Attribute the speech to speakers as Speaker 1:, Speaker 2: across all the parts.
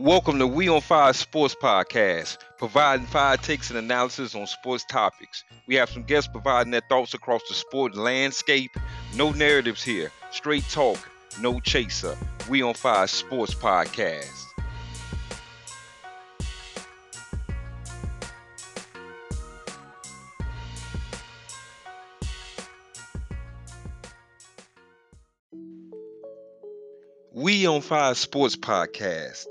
Speaker 1: Welcome to We on Fire Sports Podcast, providing fire takes and analysis on sports topics. We have some guests providing their thoughts across the sport landscape. No narratives here, straight talk, no chaser. We on Fire Sports Podcast. We on Fire Sports Podcast.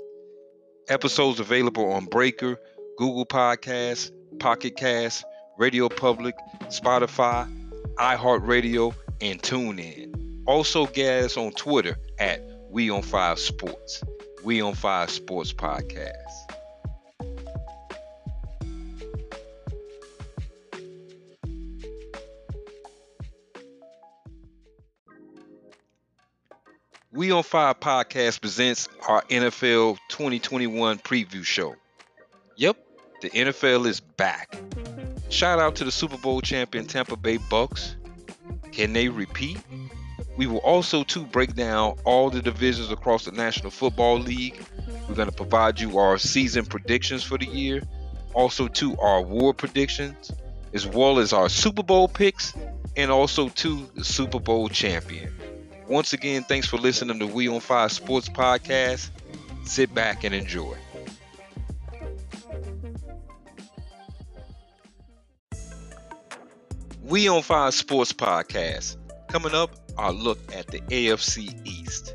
Speaker 1: Episodes available on Breaker, Google Podcasts, Pocket Cast, Radio Public, Spotify, iHeartRadio, and TuneIn. Also, get us on Twitter at We on Fire Sports. We on Fire Sports Podcast. We on Fire podcast presents our NFL 2021 preview show. Yep, the NFL is back. Shout out to the Super Bowl champion Tampa Bay Bucks. Can they repeat? We will also too break down all the divisions across the National Football League. We're going to provide you our season predictions for the year, also too our award predictions, as well as our Super Bowl picks, and also to the Super Bowl champion. Once again, thanks for listening to We on Fire Sports Podcast. Sit back and enjoy. We on Fire Sports Podcast. Coming up, our look at the AFC East.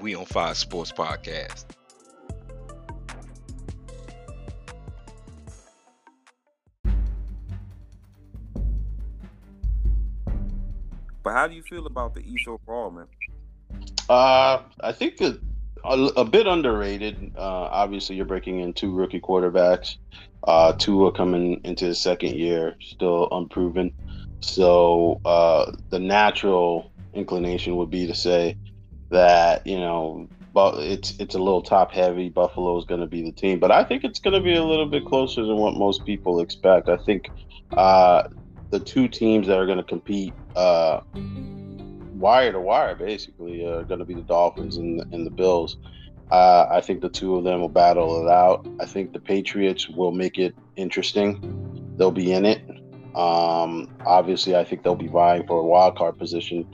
Speaker 1: We on Fire Sports Podcast.
Speaker 2: But how do you feel about the East overall, man?
Speaker 3: Uh, I think that a, a bit underrated. Uh, obviously, you're breaking in two rookie quarterbacks. Uh, two are coming into his second year, still unproven. So uh, the natural inclination would be to say that you know, but it's it's a little top heavy. Buffalo is going to be the team, but I think it's going to be a little bit closer than what most people expect. I think uh, the two teams that are going to compete uh, wire to wire, basically, are going to be the Dolphins and, and the Bills. Uh, I think the two of them will battle it out. I think the Patriots will make it interesting. They'll be in it. Um, obviously, I think they'll be vying for a wild card position.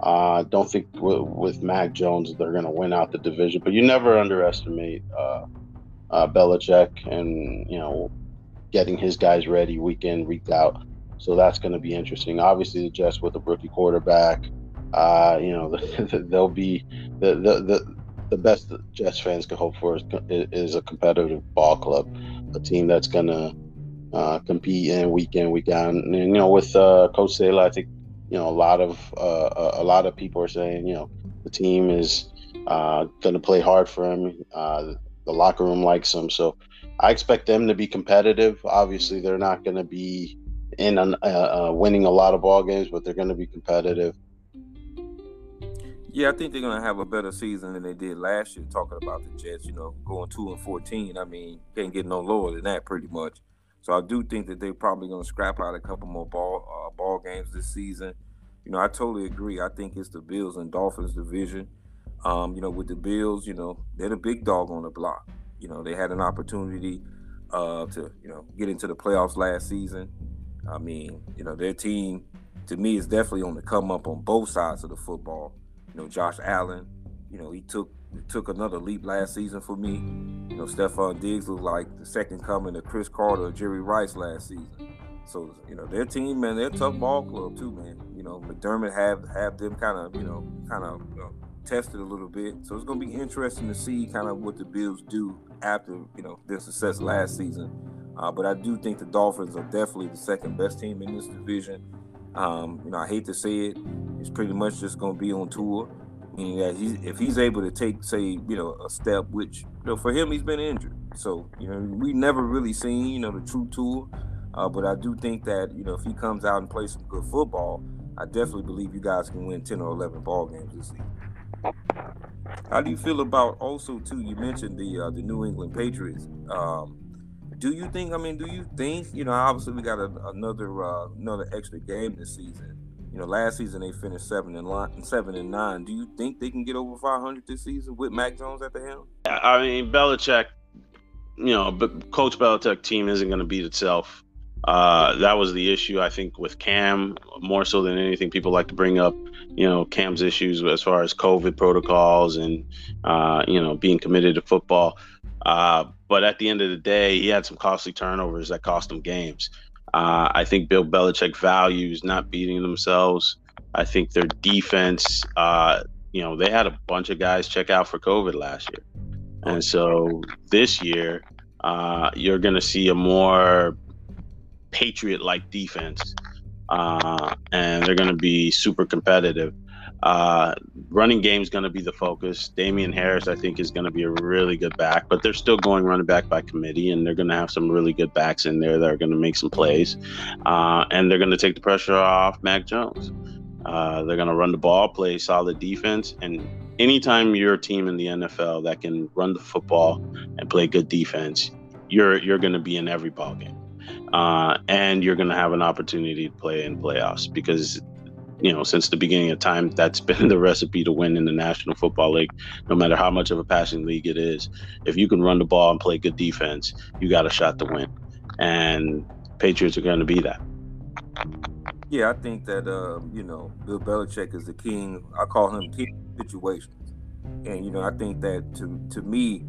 Speaker 3: I uh, don't think w- with Mac Jones they're going to win out the division, but you never underestimate uh, uh, Belichick and you know getting his guys ready week in week out. So that's going to be interesting. Obviously, the Jets with a rookie quarterback, uh, you know, they'll be the, the the the best Jets fans can hope for is, is a competitive ball club, a team that's going to uh, compete in week in week out. And, you know, with uh, Coach Saleh, I think you know a lot of uh, a lot of people are saying you know the team is uh, going to play hard for him. Uh, the locker room likes him, so I expect them to be competitive. Obviously, they're not going to be in uh, uh, winning a lot of ball games, but they're going to be competitive.
Speaker 2: Yeah, I think they're going to have a better season than they did last year. Talking about the Jets, you know, going two and fourteen. I mean, can't get no lower than that, pretty much. So I do think that they're probably going to scrap out a couple more ball uh, ball games this season. You know, I totally agree. I think it's the Bills and Dolphins division. Um, you know, with the Bills, you know, they're the big dog on the block. You know, they had an opportunity uh, to, you know, get into the playoffs last season. I mean, you know, their team to me is definitely on the come up on both sides of the football. You know, Josh Allen, you know, he took took another leap last season for me. You know, Stefon Diggs looked like the second coming of Cris Carter or Jerry Rice last season. So, you know, their team, man, they're tough ball club too, man. You know, McDermott have have them kind of, you know, kind of you know, tested a little bit. So it's gonna be interesting to see kind of what the Bills do after, you know, their success last season uh, but I do think the Dolphins are definitely the second best team in this division. Um, you know, I hate to say it, it's pretty much just going to be on Tua. Meaning that he's, if he's able to take, say, you know, a step, which you know, for him he's been injured, so you know we never really seen, you know, the true Tua. Uh, but I do think that you know if he comes out and plays some good football, I definitely believe you guys can win ten or eleven ball games this season. How do you feel about also too? You mentioned the uh, the New England Patriots. Um, do you think? I mean, do you think? You know, obviously we got a, another uh, another extra game this season. You know, last season they finished seven and line, seven and nine. Do you think they can get over 500 this season with Mac Jones at the helm?
Speaker 3: I mean, Belichick, you know, Coach Belichick team isn't going to beat itself. Uh, that was the issue, I think, with Cam more so than anything. People like to bring up, you know, Cam's issues as far as COVID protocols and, uh, you know, being committed to football. Uh, but at the end of the day, he had some costly turnovers that cost him games. Uh, I think Bill Belichick values not beating themselves. I think their defense, uh, you know, they had a bunch of guys check out for COVID last year. And so this year, uh, you're going to see a more Patriot like defense. Uh, and they're going to be super competitive. Uh, running game is going to be the focus. Damien Harris, I think, is going to be a really good back, but they're still going running back by committee, and they're going to have some really good backs in there that are going to make some plays, uh, and they're going to take the pressure off Mac Jones. Uh, they're going to run the ball, play solid defense, and anytime you're a team in the NFL that can run the football and play good defense, you're you're going to be in every ball game. Uh, and you're going to have an opportunity to play in playoffs because you know since the beginning of time that's been the recipe to win in the national football league no matter how much of a passing league it is. If you can run the ball and play good defense you got a shot to win. And patriots are going to be that.
Speaker 2: Yeah i think that uh, you know bill belichick is the king. I call him king situations. And you know i think that to to me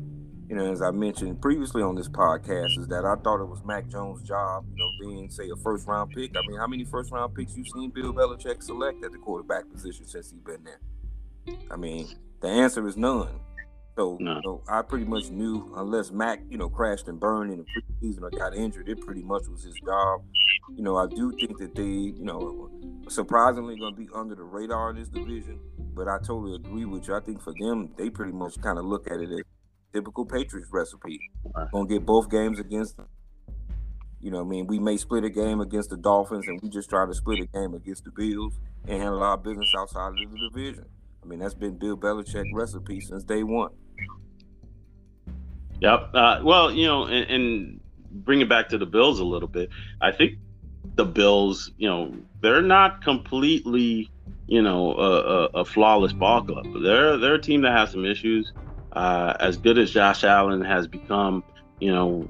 Speaker 2: you know, as I mentioned previously on this podcast, is that I thought it was Mac Jones' job, you know, being say a first round pick. I mean, how many first round picks you've seen Bill Belichick select at the quarterback position since he's been there? I mean, the answer is none. So, no. know, I pretty much knew unless Mac, you know, crashed and burned in the preseason or got injured, it pretty much was his job. You know, I do think that they, you know, surprisingly going to be under the radar in this division. But I totally agree with you. I think for them, they pretty much kind of look at it as typical Patriots recipe. Gonna get both games against them. You know, I mean, we may split a game against the Dolphins, and we just try to split a game against the Bills and handle our business outside of the division. I mean, that's been Bill Belichick recipe since day one.
Speaker 3: Yep. Uh, well, you know, and, and bring it back to the Bills a little bit. I think the Bills, you know, they're not completely, you know, a, a, a flawless ball club. They're they're a team that has some issues uh, as good as Josh Allen has become, you know,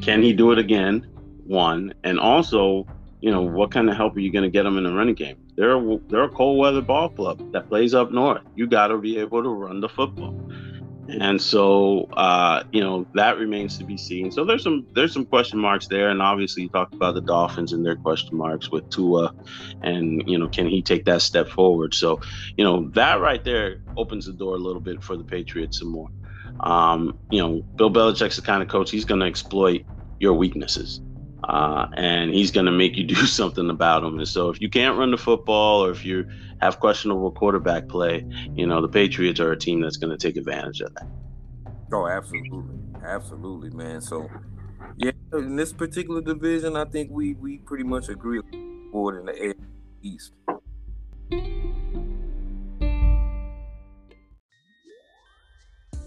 Speaker 3: can he do it again? One, and also, you know, what kind of help are you going to get him in the running game? They're they're a cold weather ball club that plays up north. You got to be able to run the football. And so, uh, you know, that remains to be seen. So there's some there's some question marks there, and obviously you talked about the Dolphins and their question marks with Tua, and you know, can he take that step forward? So, you know, that right there opens the door a little bit for the Patriots some more. Um, you know, Bill Belichick's the kind of coach he's going to exploit your weaknesses uh, and he's going to make you do something about him. And so, if you can't run the football, or if you have questionable quarterback play, you know the Patriots are a team that's going to take advantage of that.
Speaker 2: Oh, absolutely, absolutely, man. So, yeah, in this particular division, I think we we pretty much agree board in the AFC East.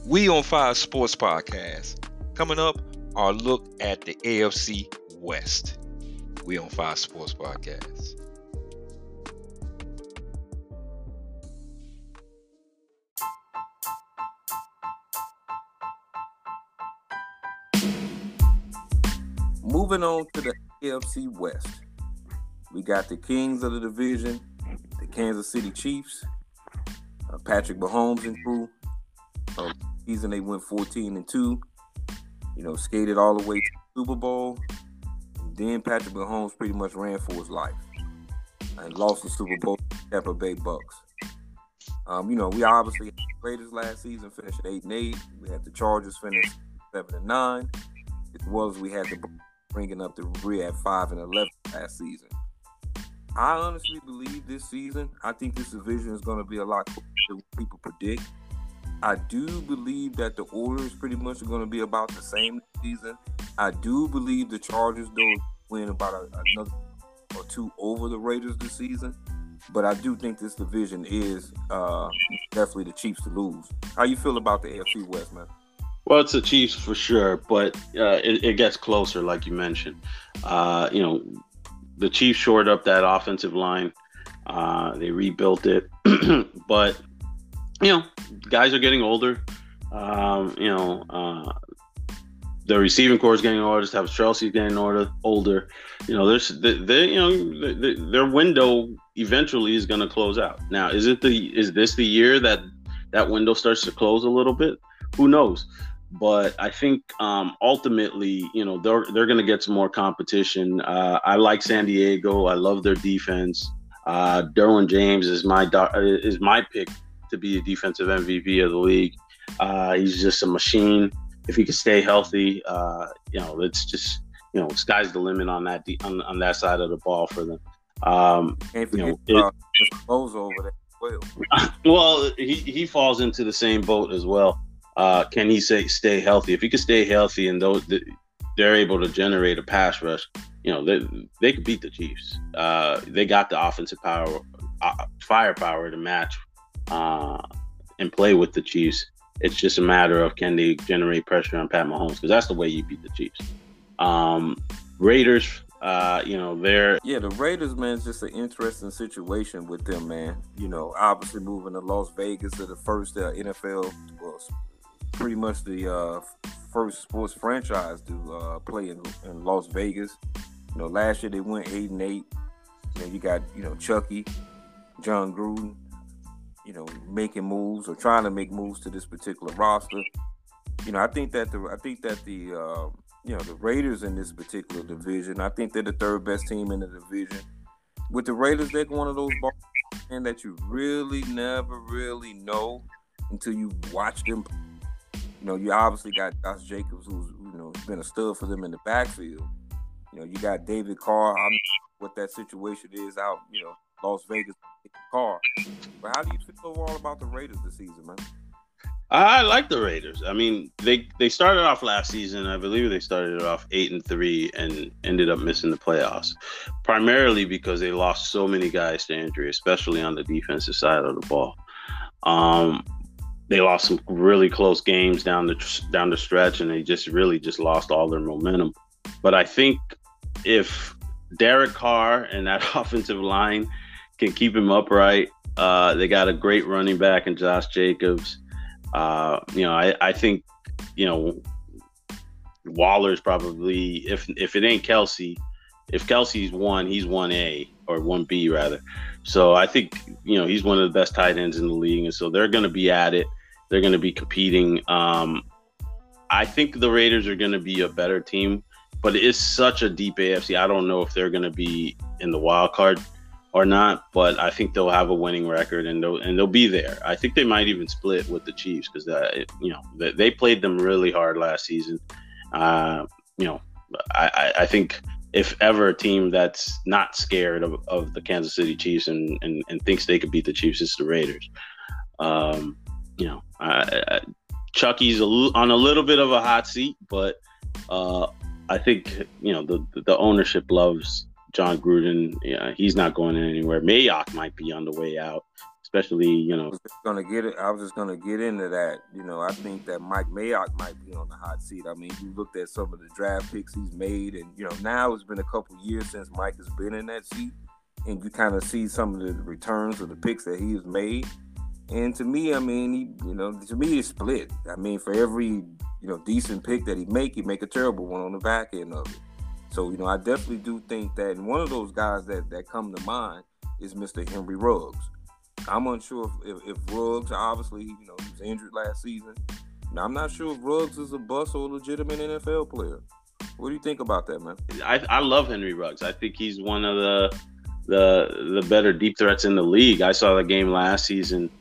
Speaker 1: We on Fire Sports Podcast. Coming up, our look at the AFC West. We on Fire Sports Podcast.
Speaker 2: Moving on to the AFC West, we got the Kings of the division, the Kansas City Chiefs, uh, Patrick Mahomes and crew. Uh, season they went 14 and two. You know, skated all the way to the Super Bowl. Then Patrick Mahomes pretty much ran for his life and lost the Super Bowl to the Tampa Bay Bucks. Um, you know, we obviously Raiders last season finished eight and eight. We had the Chargers finish seven and nine, as well as we had the bringing up the rear at five and eleven last season. I honestly believe this season, I think this division is going to be a lot closer than people predict. I do believe that the Oilers pretty much are going to be about the same season. I do believe the Chargers though win about a, another or two over the Raiders this season. But I do think this division is uh, definitely the Chiefs to lose. How you feel about the AFC West, man?
Speaker 3: Well, it's the Chiefs for sure, but uh, it, it, gets closer, like you mentioned. Uh, you know, the Chiefs shored up that offensive line Uh, they rebuilt it, but you know, guys are getting older. Um, you know, uh, the receiving core is getting older. Travis Kelce's getting older. Older, you know, there's they, they you know their window eventually is going to close out. Now, is it the is this the year that that window starts to close a little bit? Who knows? But I think um, ultimately, you know, they're they're going to get some more competition. Uh, I like San Diego. I love their defense. Uh, Derwin James is my is my pick to be a defensive MVP of the league. Uh, he's just a machine. If he can stay healthy, uh, you know, it's just you know, sky's the limit on that on, on that side of the ball for them. Um,
Speaker 2: Can't you know, it, over there. Well.
Speaker 3: well, he, he falls into the same boat as well. Uh, can he say stay healthy? If he can stay healthy and those they're able to generate a pass rush, you know they they could beat the Chiefs. Uh, they got the offensive power, uh, firepower to match uh, and play with the Chiefs. It's just a matter of can they generate pressure on Pat Mahomes because that's the way you beat the Chiefs. Um, Raiders, uh, you know, they're
Speaker 2: yeah, the Raiders, man, is just an interesting situation with them, man. You know, obviously moving to Las Vegas to the first uh, NFL, well, pretty much the uh, first sports franchise to uh, play in, in Las Vegas. You know, last year they went eight and eight. Know, you got you know Chucky, Jon Gruden, you know, making moves or trying to make moves to this particular roster. You know, I think that the I think that the uh, you know the Raiders in this particular division, I think they're the third best team in the division. With the Raiders, they're one of those balls and that you really never really know until you watch them. You know, you obviously got Josh Jacobs, who's you know been a stud for them in the backfield. You know, you got David Carr. I'm what that situation is out. You know, Las Vegas car. But how do you feel overall about the Raiders this season, man?
Speaker 3: I like the Raiders. I mean, they they started off last season. I believe they started off eight and three and ended up missing the playoffs, primarily because they lost so many guys to injury, especially on the defensive side of the ball. Um, they lost some really close games down the down the stretch, and they just really just lost all their momentum. But I think if Derek Carr and that offensive line can keep him upright. Uh, they got a great running back in Josh Jacobs. Uh, you know, I, I think, you know, Waller's probably if if it ain't Kelce, if Kelce's one, he's one A or one B rather. So I think you know he's one of the best tight ends in the league, and so they're going to be at it. They're going to be competing. Um, I think the Raiders are going to be a better team, but it is such a deep AFC. I don't know if they're going to be in the wild card or not, but I think they'll have a winning record and they'll and they'll be there. I think they might even split with the Chiefs because uh, you know they, they, played them really hard last season. Uh, you know, I, I think if ever a team that's not scared of, of the Kansas City Chiefs and, and, and thinks they could beat the Chiefs, it's the Raiders. Um, you know, I, I, Chucky's a l- on a little bit of a hot seat, but uh, I think you know the the ownership loves Jon Gruden, yeah, he's not going anywhere. Mayock might be on the way out, especially you know. I
Speaker 2: was gonna get it. I was just gonna get into that. You know, I think that Mike Mayock might be on the hot seat. I mean, you looked at some of the draft picks he's made, and you know, now it's been a couple years since Mike has been in that seat, and you kind of see some of the returns of the picks that he has made. And to me, I mean, he, you know, to me, it's split. I mean, for every you know decent pick that he make, he make a terrible one on the back end of it. So, you know, I definitely do think that and one of those guys that, that come to mind is Mr. Henry Ruggs. I'm unsure if, if, if Ruggs, obviously, you know, he was injured last season. Now, I'm not sure if Ruggs is a bust or a legitimate NFL player. What do you think about that, man?
Speaker 3: I, I love Henry Ruggs. I think he's one of the the the better deep threats in the league. I saw the game last season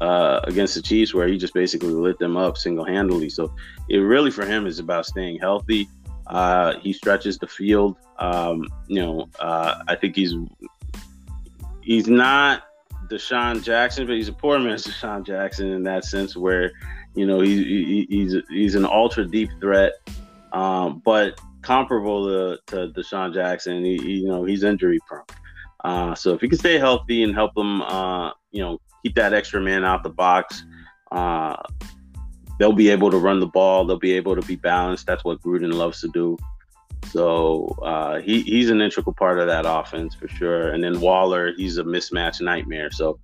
Speaker 3: uh, against the Chiefs where he just basically lit them up single handedly. So it really for him is about staying healthy. Uh, he stretches the field. Um, you know, uh, I think he's he's not DeSean Jackson, but he's a poor man's DeSean Jackson in that sense, where you know he, he he's he's an ultra deep threat, um, but comparable to, to DeSean Jackson. He, you know, he's injury prone. Uh, so if he can stay healthy and help them, uh, you know, keep that extra man out the box, uh, they'll be able to run the ball. They'll be able to be balanced. That's what Gruden loves to do. So uh, he he's an integral part of that offense for sure. And then Waller, he's a mismatch nightmare. So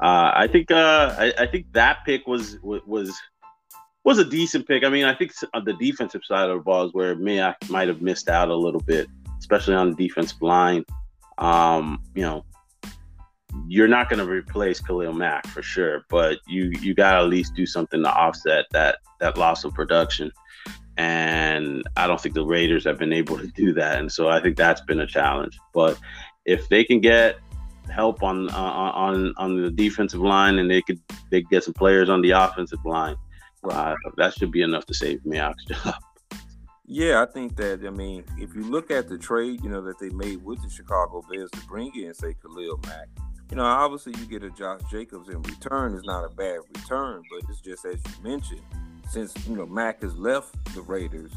Speaker 3: uh, I think uh, I, I, think that pick was was was a decent pick. I mean, I think the defensive side of the ball is where me I might have missed out a little bit, especially on the defensive line. Um, you know, you're not going to replace Khalil Mack for sure, but you you got to at least do something to offset that that loss of production and I don't think the Raiders have been able to do that, and so I think that's been a challenge. But if they can get help on uh, on on the defensive line, and they could they could get some players on the offensive line, uh, that should be enough to save Mayock's job.
Speaker 2: Yeah, I think that. I mean, if you look at the trade, you know that they made with the Chicago Bears to bring in, say, Khalil Mack. You know, obviously you get a Josh Jacobs in return. is not a bad return, but it's just as you mentioned since you know Mack has left the Raiders,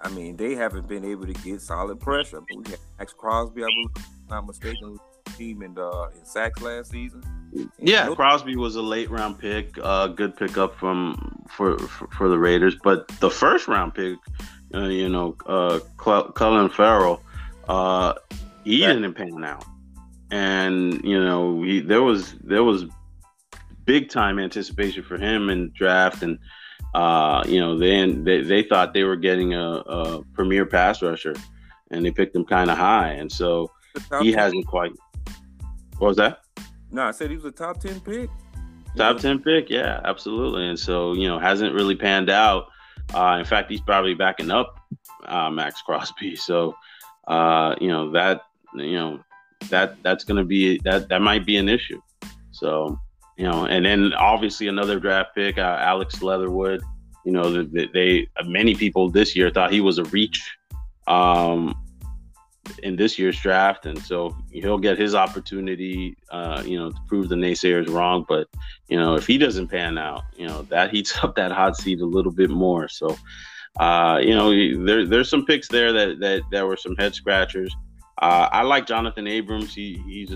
Speaker 2: I mean they haven't been able to get solid pressure. I mean, we had Maxx Crosby, I believe, not mistaken, team in uh, in sacks last season.
Speaker 3: yeah, Crosby was a late round pick, uh, good pickup from for, for, for the Raiders. But the first round pick, uh, you know, uh, Clelin Ferrell, uh, he yeah. didn't pan out, and you know, he, there was there was big time anticipation for him in draft and uh, you know, then they, they thought they were getting a, a premier pass rusher, and they picked him kind of high, and so he 10. hasn't quite. What was that?
Speaker 2: No, I said he was a top ten pick.
Speaker 3: Top ten pick, yeah, absolutely, and so you know hasn't really panned out. Uh, in fact, he's probably backing up uh, Maxx Crosby. So, uh, you know that you know that that's going to be that that might be an issue. So, you know, and then obviously another draft pick, uh, Alex Leatherwood. You know, they, they, many people this year thought he was a reach um, in this year's draft, and so he'll get his opportunity. Uh, you know, to prove the naysayers wrong. But you know, if he doesn't pan out, you know that heats up that hot seat a little bit more. So, uh, you know, there, there's some picks there that that that were some head scratchers. Uh, I like Jonathan Abrams. He he's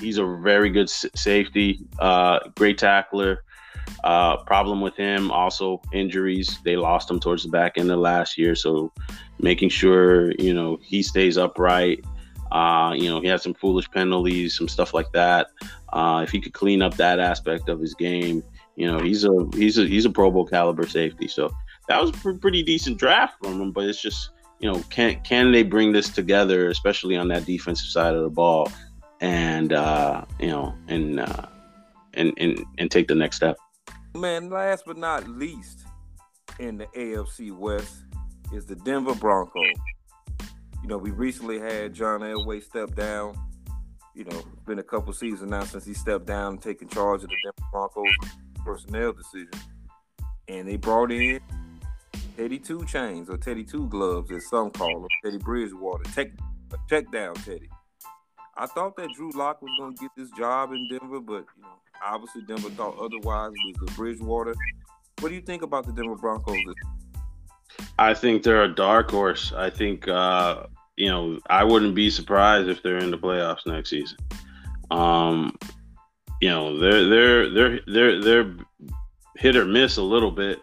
Speaker 3: he's a very good safety, uh, great tackler. Uh, problem with him also injuries. They lost him towards the back end of last year, so making sure you know he stays upright. Uh, you know he had some foolish penalties, some stuff like that. Uh, if he could clean up that aspect of his game, you know he's a he's a he's a Pro Bowl caliber safety. So that was a pretty decent draft from him, but it's just you know can can they bring this together, especially on that defensive side of the ball? and uh, you know, and uh, and and and take the next step.
Speaker 2: Man, last but not least, in the AFC West is the Denver Broncos. You know, we recently had John Elway step down. You know, been a couple seasons now since he stepped down, taking charge of the Denver Broncos personnel decision, and they brought in Teddy Two Chains or Teddy Two Gloves, as some call him, Teddy Bridgewater. Check, check down, Teddy. I thought that Drew Lock was going to get this job in Denver, but you know, obviously Denver thought otherwise with the Bridgewater. What do you think about the Denver Broncos?
Speaker 3: I think they're a dark horse. I think uh, you know I wouldn't be surprised if they're in the playoffs next season. Um, you know they're they're they're they're they're hit or miss a little bit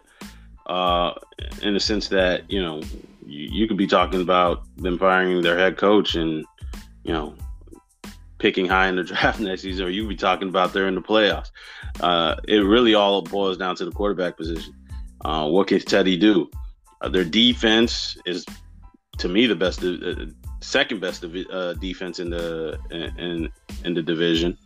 Speaker 3: uh, in the sense that you know you, you could be talking about them firing their head coach and you know picking high in the draft next season, or you could be talking about they're in the playoffs. Uh, it really all boils down to the quarterback position. Uh, what can Teddy do? Uh, their defense is, to me, the best, uh, second best uh, defense in the in in the division.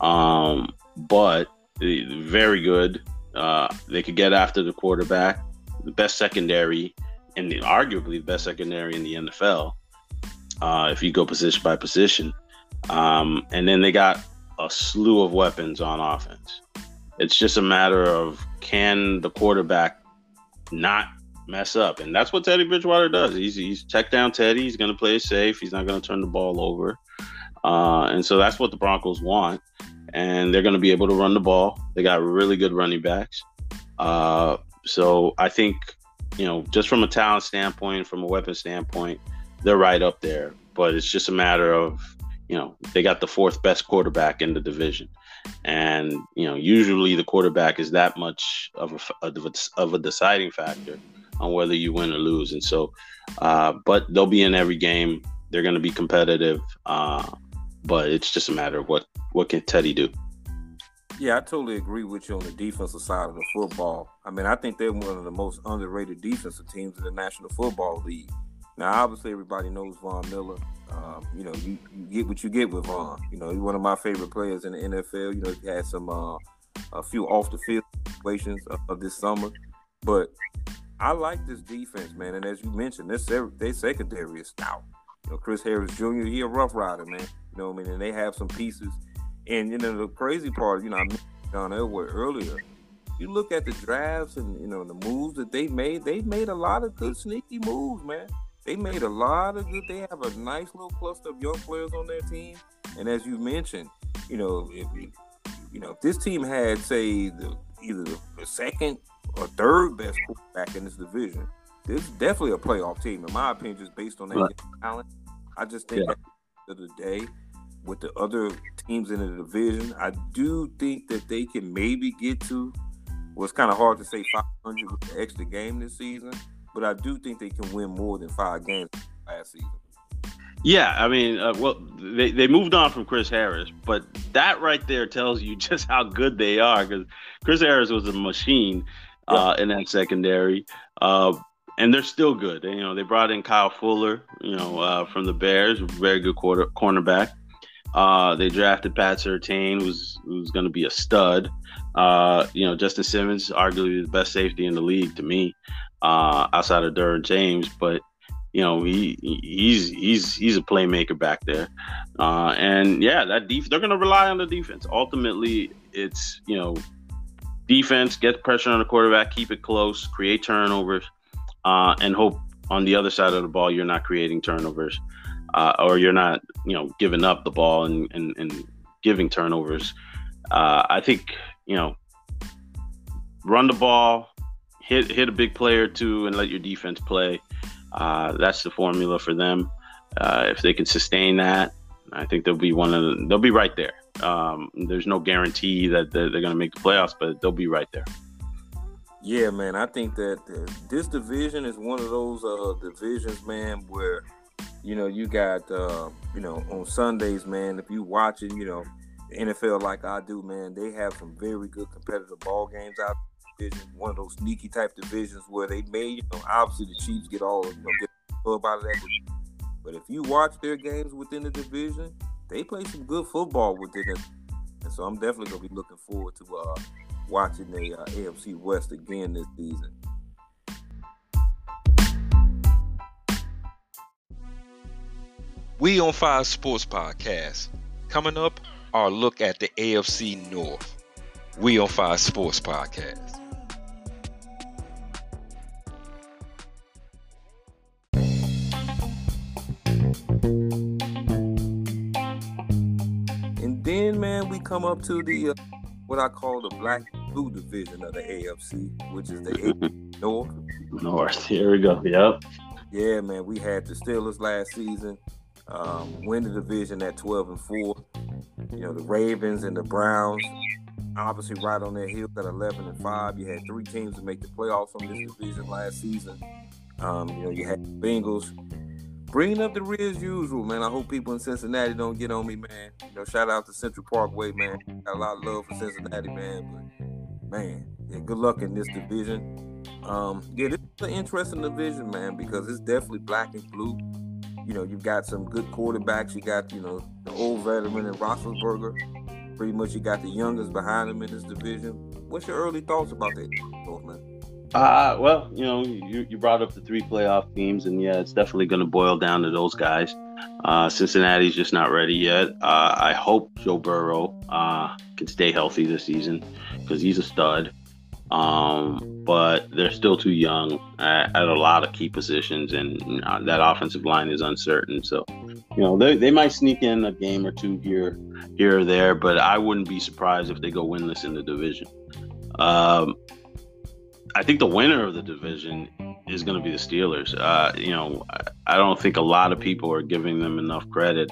Speaker 3: Um, but very good. Uh, they could get after the quarterback. The best secondary, and arguably the best secondary in the NFL. Uh, if you go position by position. Um, and then they got a slew of weapons on offense. It's just a matter of can the quarterback not mess up, and that's what Teddy Bridgewater does. He's he's check down Teddy. He's going to play safe. He's not going to turn the ball over, uh, and so that's what the Broncos want. And they're going to be able to run the ball. They got really good running backs. Uh, so I think you know, just from a talent standpoint, from a weapon standpoint, they're right up there. But it's just a matter of you know they got the fourth best quarterback in the division and you know usually the quarterback is that much of a, of a, of a deciding factor on whether you win or lose. And so, uh, but they'll be in every game. They're going to be competitive, uh, but it's just a matter of what what can Teddy do.
Speaker 2: Yeah, I totally agree with you on the defensive side of the football. I mean, I think they're one of the most underrated defensive teams in the National Football League. Now, obviously, everybody knows Von Miller. Um, you know, you, you, get what you get with Von. You know, he's one of my favorite players in the NFL. You know, he had some uh, a few off the field situations of, of, this summer, but I like this defense, man. And as you mentioned, this their secondary is stout. You know, Chris Harris Jr. He a rough rider, man. You know, what I mean, and they have some pieces and you know the crazy part, you know, I mentioned John Elway earlier. You look at the drafts and you know the moves that they made. They made a lot of good sneaky moves, man. They made a lot of good. They have a nice little cluster of young players on their team. And as you mentioned, you know, if you, you know, if this team had say the either the second or third best quarterback in this division, this is definitely a playoff team, in my opinion, just based on their right. talent. I just think yeah. at the end of the day, with the other teams in the division. I do think that they can maybe get to. Well, it's kind of hard to say 500 with the extra game this season, but I do think they can win more than five games last season.
Speaker 3: Yeah, I mean, uh, well, they, they moved on from Chris Harris, but that right there tells you just how good they are because Chris Harris was a machine uh, in that secondary. Uh, and they're still good. you know, they brought in Kyle Fuller, you know, uh, from the Bears, very good quarter cornerback. Uh, they drafted Pat Surtain, who's who's going to be a stud. Uh, you know, Justin Simmons, arguably the best safety in the league to me, uh, outside of Derwin James. But you know, he he's he's he's a playmaker back there. Uh, and yeah, that def- they're going to rely on the defense. Ultimately, it's you know, defense get pressure on the quarterback, keep it close, create turnovers, uh, and hope on the other side of the ball you're not creating turnovers uh, or you're not, you know, giving up the ball and, and, and giving turnovers. Uh, I think, you know, run the ball, hit hit a big player too, and let your defense play. Uh, that's the formula for them. Uh, if they can sustain that, I think they'll be one of the, they'll be right there. Um, there's no guarantee that they're, they're going to make the playoffs, but they'll be right there.
Speaker 2: Yeah, man. I think that this division is one of those uh, divisions, man, where you know, you got uh, you know, on Sundays, man, if you watch it, you know, the NFL like I do, man, they have some very good competitive ball games out division, one of those sneaky type divisions where they may, you know, obviously the Chiefs get all, you know, get out of that. But if you watch their games within the division, they play some good football within it. And so I'm definitely gonna be looking forward to uh, watching the uh, AFC West again this season.
Speaker 1: We on Fire Sports Podcast. Coming up, our look at the AFC North. We on Fire Sports Podcast.
Speaker 2: And then, man, we come up to the uh, what I call the black blue division of the AFC, which is the AFC North.
Speaker 3: North. Here we go. Yep.
Speaker 2: Yeah, man. We had the Steelers last season um, win the division at 12 and 4. You know, the Ravens and the Browns obviously right on their heels at 11 and 5. You had three teams to make the playoffs from this division last season. Um, you know, you had the Bengals bringing up the rear as usual, man. I hope people in Cincinnati don't get on me, man. You know, shout out to Central Parkway, man. Got a lot of love for Cincinnati, man. But man, yeah, good luck in this division. Um, yeah, this is an interesting division, man, because it's definitely black and blue you know, you've got some good quarterbacks. You got, you know, the old veteran in Roethlisberger. Pretty much you got the youngest behind him in this division. What's your early thoughts about that, man?
Speaker 3: Uh, well, you know, you, you brought up the three playoff teams, and yeah, it's definitely going to boil down to those guys. Uh, Cincinnati's just not ready yet. Uh, I hope Joe Burrow uh, can stay healthy this season because he's a stud. Um, but they're still too young at, at, a lot of key positions, and uh, that offensive line is uncertain. So, you know, they, they might sneak in a game or two here, here or there, but I wouldn't be surprised if they go winless in the division. Um, I think the winner of the division is going to be the Steelers. Uh, you know, I don't think a lot of people are giving them enough credit,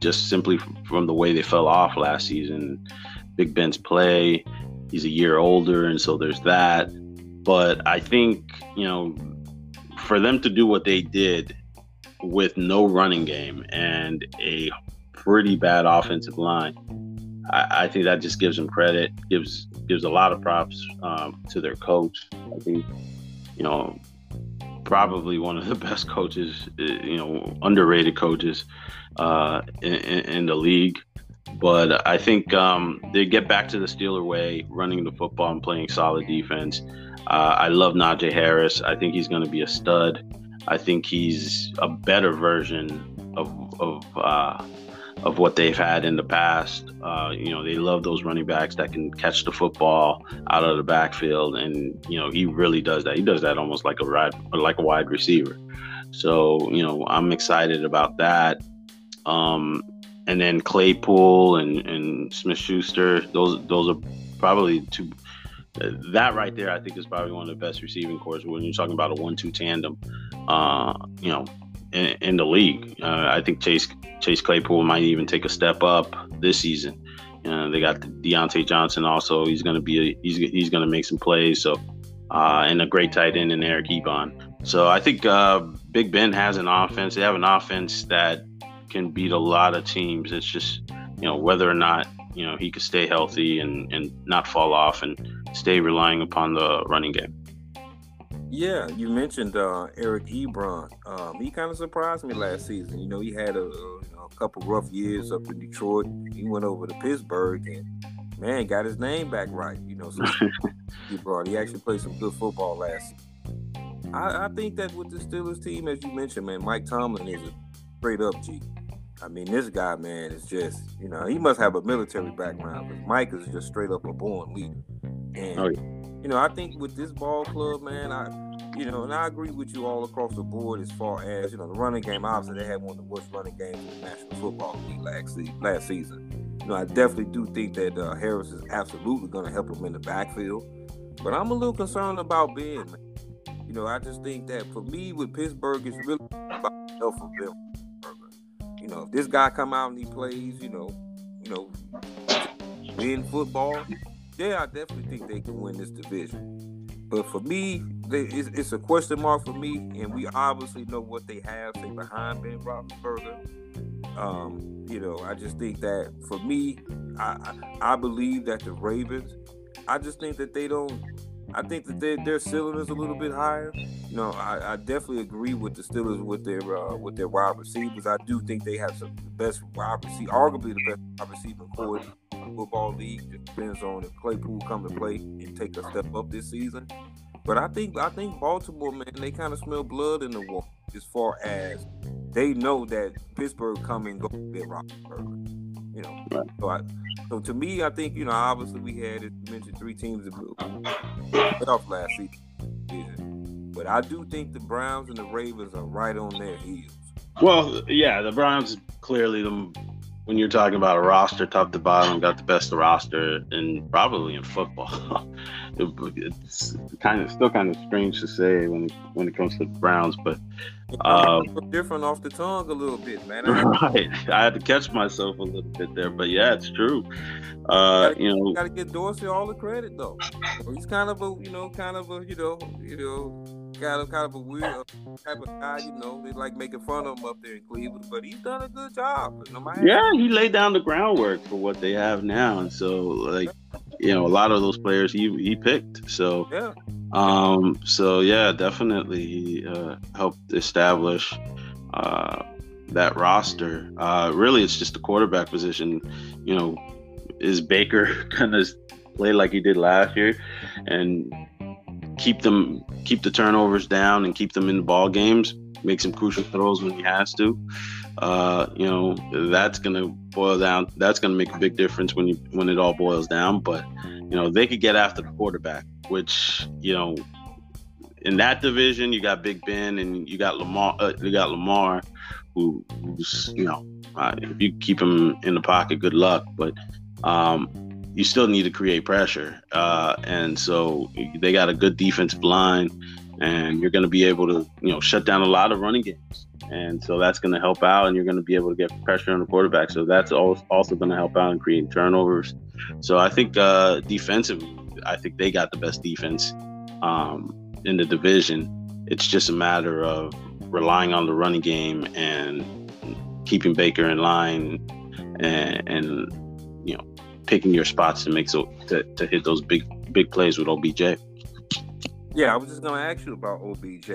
Speaker 3: just simply from the way they fell off last season. Big Ben's play he's a year older, and so there's that. But I think you know for them to do what they did with no running game and a pretty bad offensive line, I, I think that just gives them credit. gives gives a lot of props um, to their coach. I think you know probably one of the best coaches, uh, you know, underrated coaches uh, in, in, the league. But I think um, they get back to the Steeler way, running the football and playing solid defense. Uh, I love Najee Harris. I think he's going to be a stud. I think he's a better version of of uh, of what they've had in the past. Uh, you know, they love those running backs that can catch the football out of the backfield, and you know, he really does that. He does that almost like a ride, like a wide receiver. So, you know, I'm excited about that. Um, and then Claypool and, and Smith Schuster, those those are probably two. That right there, I think, is probably one of the best receiving cores when you're talking about a one-two tandem. Uh, you know, in, in the league. Uh, I think Chase Chase Claypool might even take a step up this season. Uh, they got Diontae Johnson also. He's going to be a, he's he's going to make some plays. So uh, and a great tight end in Eric Ebron. So I think uh, Big Ben has an offense. They have an offense that can beat a lot of teams. It's just you know whether or not you know he could stay healthy and and not fall off and stay relying upon the running game.
Speaker 2: Yeah, you mentioned uh, Eric Ebron. Um, he kind of surprised me last season. You know, he had a, a, a, couple rough years up in Detroit. He went over to Pittsburgh and man got his name back right. You know, so Ebron. He actually played some good football last. Season. I, I think that with the Steelers team, as you mentioned, man, Mike Tomlin is a straight up G. I mean, this guy, man, is just you know he must have a military background, but Mike is just straight up a born leader. And oh, yeah you know, I think with this ball club, man, I, you know, and I agree with you all across the board as far as you know the running game. Obviously, they had one of the worst running games in the National Football League last last season. You know, I definitely do think that uh, Harris is absolutely going to help him in the backfield, but I'm a little concerned about Ben. Man. You know, I just think that for me with Pittsburgh, it's really about health of. You know, if this guy come out and he plays, you know, you know, win football, yeah, I definitely think they can win this division. But for me, it's, a question mark for me, and we obviously know what they have say, behind Ben Roethlisberger. Um, you know, I just think that for me, I, I, I believe that the Ravens. I just think that they don't. I think that their their ceiling is a little bit higher. You know, I, I definitely agree with the Steelers with their uh, with their wide receivers. I do think they have some the best wide receiver, arguably the best wide receiver core football league. Depends on if Claypool come to play and take a step up this season. But I think I think Baltimore, man, they kind of smell blood in the water as far as they know that Pittsburgh coming go get Roethlisberger. You know, right. so I, so to me, I think you know obviously we had it mentioned three teams that playoff last season, but I do think the Browns and the Ravens are right on their heels.
Speaker 3: Well, yeah, the Browns clearly the when you're talking about a roster top to bottom, got the best roster and probably in football. it, it's kind of still kind of strange to say when when it comes to the Browns, but
Speaker 2: uh, different off the tongue a little bit, man.
Speaker 3: Right, I had to catch myself a little bit there, but yeah, it's true. Uh, you, gotta,
Speaker 2: you know, got to get Dorsey all the credit though. He's kind of a you know, kind of a you know, you know kind of kind of a weird uh, type of guy. You know, they like making fun of him up there in Cleveland, but he's done a good job.
Speaker 3: yeah, he laid down the groundwork for what they have now, and so like you know, a lot of those players he he picked. So
Speaker 2: yeah.
Speaker 3: Um. So yeah, definitely he uh, helped establish. Uh, that roster. Uh, really, it's just the quarterback position. You know, is Baker gonna play like he did last year, and keep them keep the turnovers down and keep them in the ball games. Make some crucial throws when he has to. Uh, you know that's gonna boil down. That's gonna make a big difference when you when it all boils down. But you know they could get after the quarterback, which you know in that division you got Big Ben and you got Lamar. Uh, you got Lamar, who, who's you know uh, if you keep him in the pocket, good luck. But um, you still need to create pressure. Uh, and so they got a good defensive line, and you're going to be able to, you know, shut down a lot of running games. And so that's going to help out, and you're going to be able to get pressure on the quarterback. So that's also going to help out in creating turnovers. So I think uh, defensively, I think they got the best defense um, in the division. it's just a matter of relying on the running game and keeping Baker in line and, and picking your spots to make so to, to hit those big big plays with OBJ.
Speaker 2: Yeah, I was just gonna ask you about OBJ,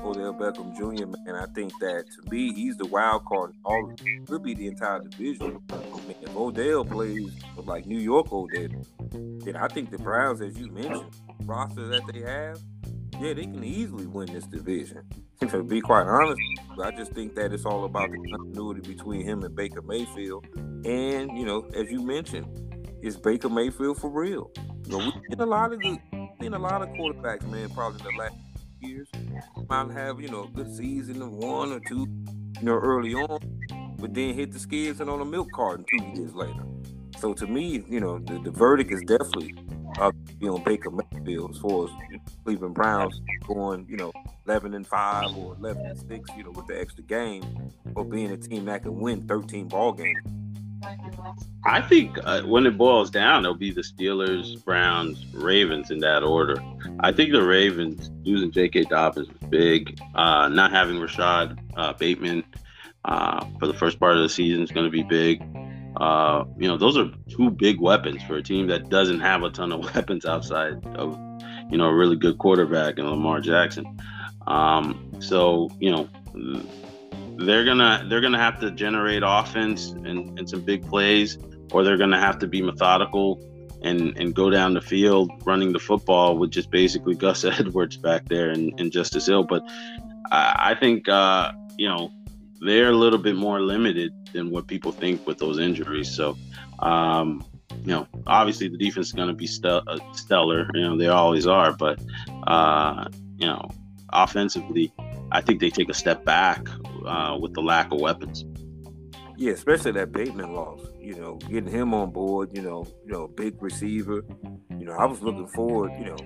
Speaker 2: Odell Beckham Jr. Man, I think that to me, he's the wild card. All could be the entire division. I mean, if Odell plays like New York Odell, then I think the Browns, as you mentioned, roster that they have, yeah, they can easily win this division. To be quite honest, I just think that it's all about the continuity between him and Baker Mayfield. And you know, as you mentioned, is Baker Mayfield for real? You know, we've seen a lot of good seen a lot of quarterbacks, man, probably in the last years. Might have, you know, a good season of one or two, you know, early on, but then hit the skids and on a milk carton two years later. So to me, you know, the, the verdict is definitely uh, on Baker Mayfield as far as Cleveland Browns going, you know, eleven and five or eleven and six, you know, with the extra game, or being a team that can win thirteen ball games
Speaker 3: I think uh, when it boils down, it'll be the Steelers, Browns, Ravens in that order. I think the Ravens losing J.K. Dobbins was big. Uh, not having Rashod uh, Bateman uh, for the first part of the season is going to be big. Uh, you know, those are two big weapons for a team that doesn't have a ton of weapons outside of, you know, a really good quarterback and Lamar Jackson. Um, so, you know, they're gonna they're gonna have to generate offense and, and some big plays, or they're gonna have to be methodical and and go down the field running the football with just basically Gus Edwards back there and, and Justice Hill. But I, I think uh, you know they're a little bit more limited than what people think with those injuries. So. Um, you know, obviously the defense is going to be uh, stellar. You know, they always are. But uh, you know, offensively, I think they take a step back uh, with the lack of weapons.
Speaker 2: Yeah, especially that Bateman loss. You know, getting him on board. You know, you know, big receiver. You know, I was looking forward. You know,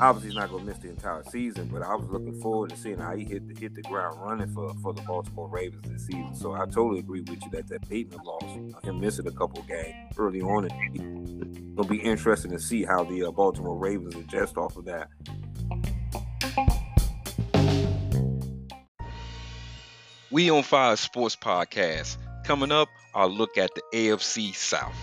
Speaker 2: obviously he's not going to miss the entire season, but I was looking forward to seeing how he hit the, hit the ground running for for the Baltimore Ravens this season. So I totally agree with you that that Bateman loss, him missing a couple games early on, it will be interesting to see how the uh, Baltimore Ravens adjust off of that.
Speaker 1: We on Fire Sports Podcast. Coming up, our look at the AFC South.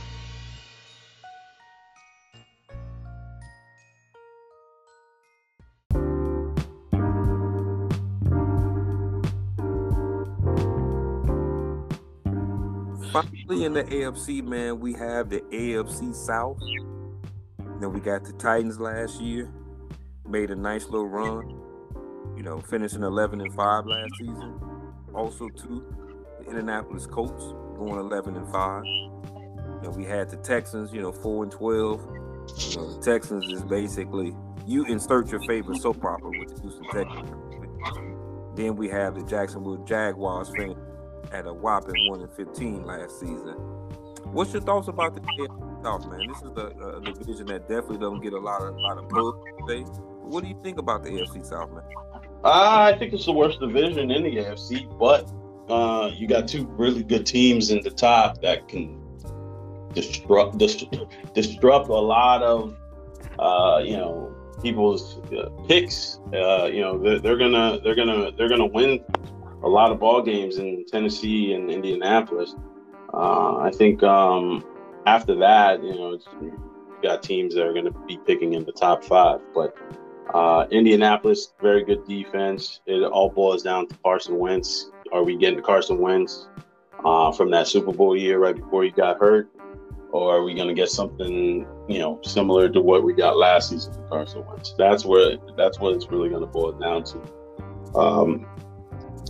Speaker 2: Finally, in the AFC, man, we have the AFC South. Then we got the Titans last year, made a nice little run. You know, finishing 11 and 5 last season also too. The Indianapolis Colts going 11 and five. You know, we had the Texans, you know, four and 12. You know, the Texans is basically you insert your favorite soap opera with the Houston Texans. Then we have the Jacksonville Jaguars at a whopping one and 15 last season. What's your thoughts about the AFC South, man? This is a, division that definitely doesn't get a lot of a lot of buzz today. What do you think about the AFC South, man?
Speaker 3: I think it's the worst division in the AFC, but uh, you got two really good teams in the top that can disrupt disrupt a lot of uh, you know people's uh, picks. Uh, you know they're, they're, gonna they're gonna they're gonna win a lot of ball games in Tennessee and Indianapolis. Uh, I think um, after that, you know, you got teams that are going to be picking in the top five, but uh, Indianapolis, very good defense. It all boils down to Carson Wentz. Are we getting Carson Wentz uh, from that Super Bowl year right before he got hurt? Or are we going to get something, you know, similar to what we got last season from Carson Wentz? That's where that's what it's really going to boil down to. Um,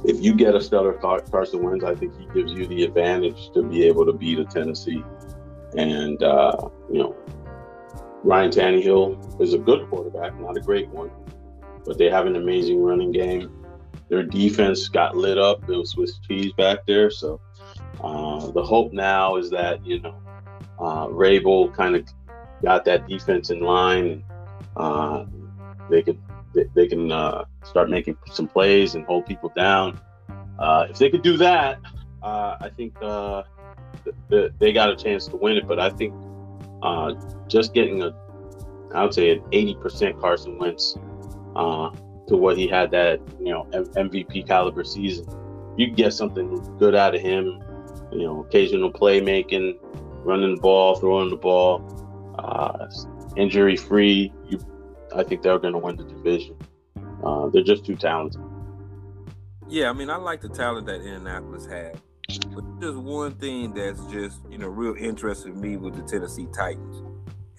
Speaker 3: if you get a stellar Carson Wentz, I think he gives you the advantage to be able to beat a Tennessee. And uh, you know, Ryan Tannehill is a good quarterback, not a great one, but they have an amazing running game. Their defense got lit up. It was Swiss cheese back there. So uh, the hope now is that, you know, uh, Vrabel kind of got that defense in line and uh, they could they, can uh, start making some plays and hold people down. Uh, if they could do that, uh, I think uh, th- th- they got a chance to win it. But I think uh, just getting a, I would say an 80% Carson Wentz uh, to what he had that you know MVP caliber season. You get something good out of him. You know, occasional playmaking, running the ball, throwing the ball, uh, injury free. You, I think they're going to win the division. Uh, they're just too talented.
Speaker 2: Yeah, I mean, I like the talent that Indianapolis had. But there's one thing that's just, you know, real interesting me with the Tennessee Titans.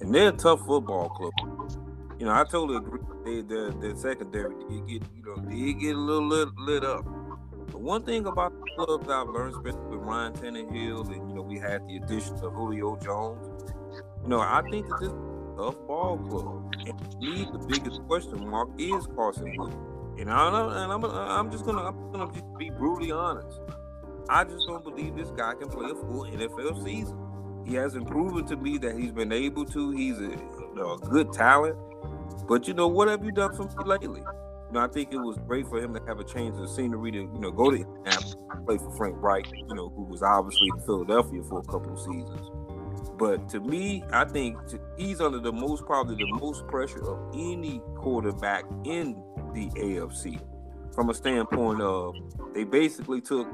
Speaker 2: And they're a tough football club. You know, I totally agree. They, their, their secondary did get, you know, did get a little lit, lit up. But one thing about the clubs I've learned, especially with Ryan Tannehill, and you know, we had the addition of Julio Jones. You know, I think that this is tough ball club. And me, the biggest question mark is Carson Wentz. And I don't and I'm, I'm just gonna I'm gonna just be brutally honest. I just don't believe this guy can play a full NFL season. He hasn't proven to me that he's been able to. He's a, you know, a good talent. But you know, what have you done for me lately? You know, I think it was great for him to have a change of scenery to, you know, go to play for Frank Reich, you know, who was obviously in Philadelphia for a couple of seasons. But to me, I think he's under the most, probably the most pressure of any quarterback in the AFC. From a standpoint of, they basically took,